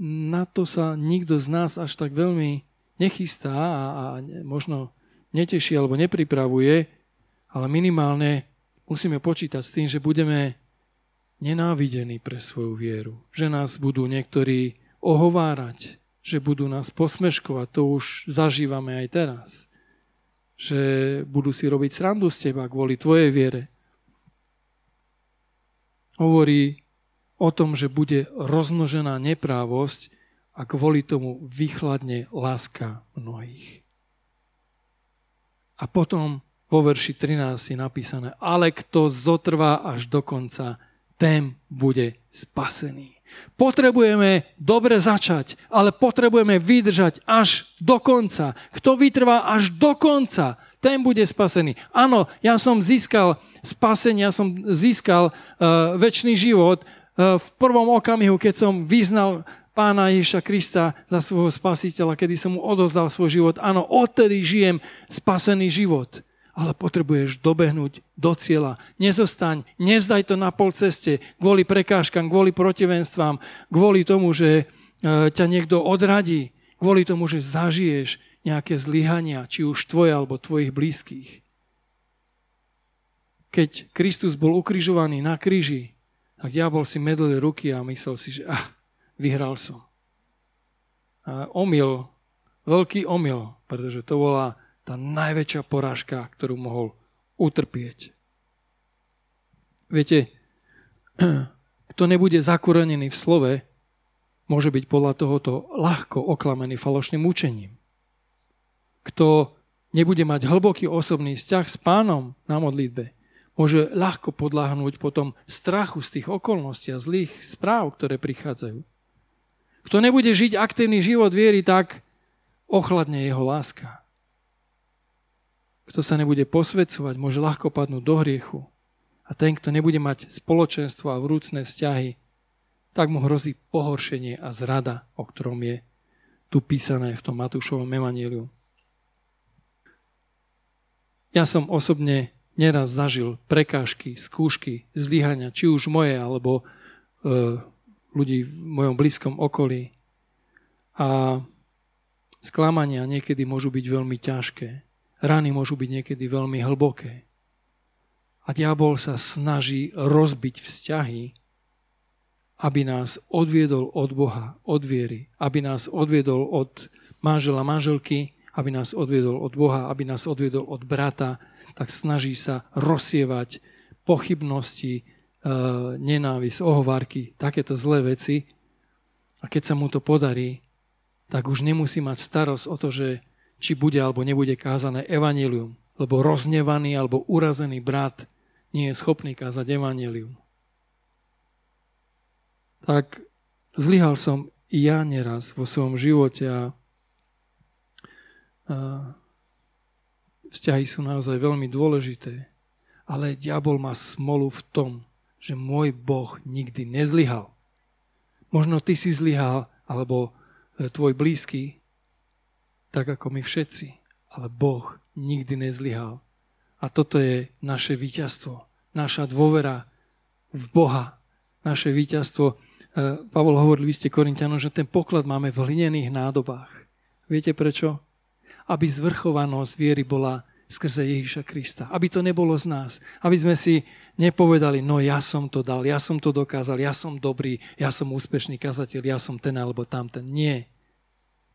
Na to sa nikto z nás až tak veľmi nechystá a, a možno neteší alebo nepripravuje, ale minimálne musíme počítať s tým, že budeme nenávidení pre svoju vieru. Že nás budú niektorí ohovárať, že budú nás posmeškovať. To už zažívame aj teraz. Že budú si robiť srandu z teba kvôli tvojej viere. Hovorí o tom, že bude rozmnožená neprávosť a kvôli tomu vychladne láska mnohých. A potom vo verši 13 je napísané, ale kto zotrvá až do konca, ten bude spasený. Potrebujeme dobre začať, ale potrebujeme vydržať až do konca. Kto vytrvá až do konca, ten bude spasený. Áno, ja som získal spasenie, ja som získal uh, väčší život uh, v prvom okamihu, keď som vyznal pána Ježiša Krista za svojho spasiteľa, kedy som mu odozdal svoj život. Áno, odtedy žijem spasený život ale potrebuješ dobehnúť do cieľa. Nezostaň, nezdaj to na pol ceste kvôli prekážkam, kvôli protivenstvám, kvôli tomu, že e, ťa niekto odradí, kvôli tomu, že zažiješ nejaké zlyhania, či už tvoje alebo tvojich blízkych. Keď Kristus bol ukrižovaný na kríži, tak diabol si medlil ruky a myslel si, že ah, vyhral som. A omyl, veľký omyl, pretože to bola tá najväčšia porážka, ktorú mohol utrpieť. Viete, kto nebude zakorenený v slove, môže byť podľa tohoto ľahko oklamený falošným učením. Kto nebude mať hlboký osobný vzťah s pánom na modlitbe, môže ľahko podľahnúť potom strachu z tých okolností a zlých správ, ktoré prichádzajú. Kto nebude žiť aktívny život viery, tak ochladne jeho láska. Kto sa nebude posvedcovať, môže ľahko padnúť do hriechu. A ten, kto nebude mať spoločenstvo a vrúcne vzťahy, tak mu hrozí pohoršenie a zrada, o ktorom je tu písané v tom Matúšovom evaníliu. Ja som osobne neraz zažil prekážky, skúšky, zlyhania, či už moje, alebo e, ľudí v mojom blízkom okolí. A sklamania niekedy môžu byť veľmi ťažké. Rany môžu byť niekedy veľmi hlboké. A diabol sa snaží rozbiť vzťahy aby nás odviedol od Boha, od viery, aby nás odviedol od manžela, manželky, aby nás odviedol od Boha, aby nás odviedol od brata, tak snaží sa rozsievať pochybnosti, e, nenávisť, ohovárky, takéto zlé veci. A keď sa mu to podarí, tak už nemusí mať starosť o to, že či bude alebo nebude kázané evanílium, lebo roznevaný alebo urazený brat nie je schopný kázať evanílium tak zlyhal som i ja neraz vo svojom živote a, a vzťahy sú naozaj veľmi dôležité. Ale diabol má smolu v tom, že môj Boh nikdy nezlyhal. Možno ty si zlyhal, alebo e, tvoj blízky, tak ako my všetci. Ale Boh nikdy nezlyhal. A toto je naše víťazstvo, naša dôvera v Boha, naše víťazstvo E, Pavol hovoril v liste Korintianom, že ten poklad máme v hlinených nádobách. Viete prečo? Aby zvrchovanosť viery bola skrze Ježíša Krista. Aby to nebolo z nás. Aby sme si nepovedali, no ja som to dal, ja som to dokázal, ja som dobrý, ja som úspešný kazateľ, ja som ten alebo tamten. Nie.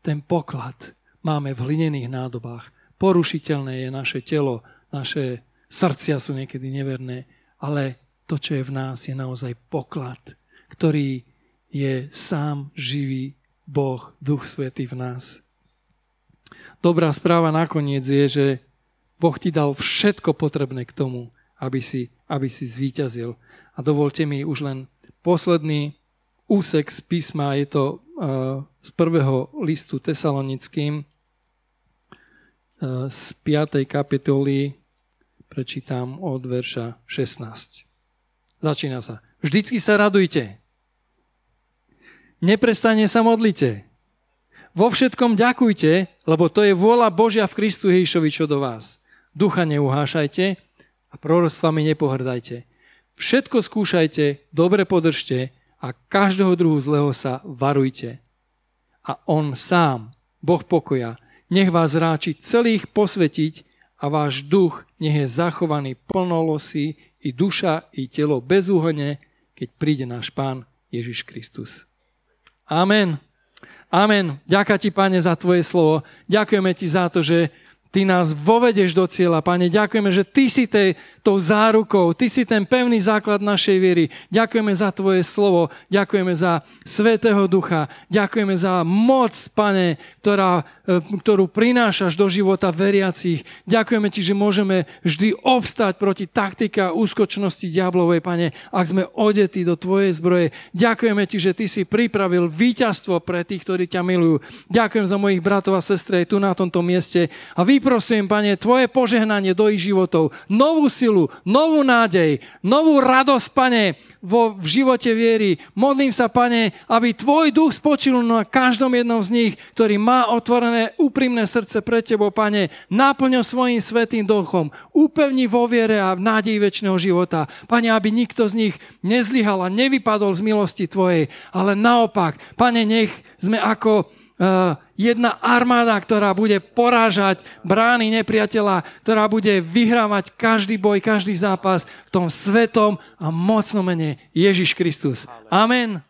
Ten poklad máme v hlinených nádobách. Porušiteľné je naše telo, naše srdcia sú niekedy neverné, ale to, čo je v nás, je naozaj poklad, ktorý je sám živý Boh, Duch Svetý v nás. Dobrá správa nakoniec je, že Boh ti dal všetko potrebné k tomu, aby si, aby si zvíťazil. A dovolte mi už len posledný úsek z písma, je to uh, z prvého listu tesalonickým, z 5. kapitoly, prečítam od verša 16. Začína sa. Vždycky sa radujte. Neprestane sa modlite. Vo všetkom ďakujte, lebo to je vôľa Božia v Kristu Ježišovi čo do vás. Ducha neuhášajte a prorostvami nepohrdajte. Všetko skúšajte, dobre podržte a každého druhu zlého sa varujte. A On sám, Boh pokoja, nech vás ráči celých posvetiť a váš duch nech je zachovaný plnolosí i duša, i telo bezúhone, keď príde náš Pán Ježiš Kristus. Amen. Amen. Ďakujem ti, Pane, za Tvoje slovo. Ďakujeme ti za to, že Ty nás vovedeš do cieľa, Pane. Ďakujeme, že Ty si tej, tou zárukou, Ty si ten pevný základ našej viery. Ďakujeme za Tvoje slovo, ďakujeme za Svetého Ducha, ďakujeme za moc, Pane, ktorá, e, ktorú prinášaš do života veriacich. Ďakujeme Ti, že môžeme vždy obstať proti taktika úskočnosti diablovej, Pane, ak sme odetí do Tvojej zbroje. Ďakujeme Ti, že Ty si pripravil víťazstvo pre tých, ktorí ťa milujú. Ďakujem za mojich bratov a sestry tu na tomto mieste a vy vyprosím, Pane, Tvoje požehnanie do ich životov, novú silu, novú nádej, novú radosť, Pane, vo, v živote viery. Modlím sa, Pane, aby Tvoj duch spočil na každom jednom z nich, ktorý má otvorené úprimné srdce pre Tebo, Pane. Náplňo svojim svetým duchom, upevni vo viere a v nádeji väčšného života. Pane, aby nikto z nich nezlyhal a nevypadol z milosti Tvojej, ale naopak, Pane, nech sme ako uh, jedna armáda, ktorá bude porážať brány nepriateľa, ktorá bude vyhrávať každý boj, každý zápas v tom svetom a mocnom mene Ježiš Kristus. Amen.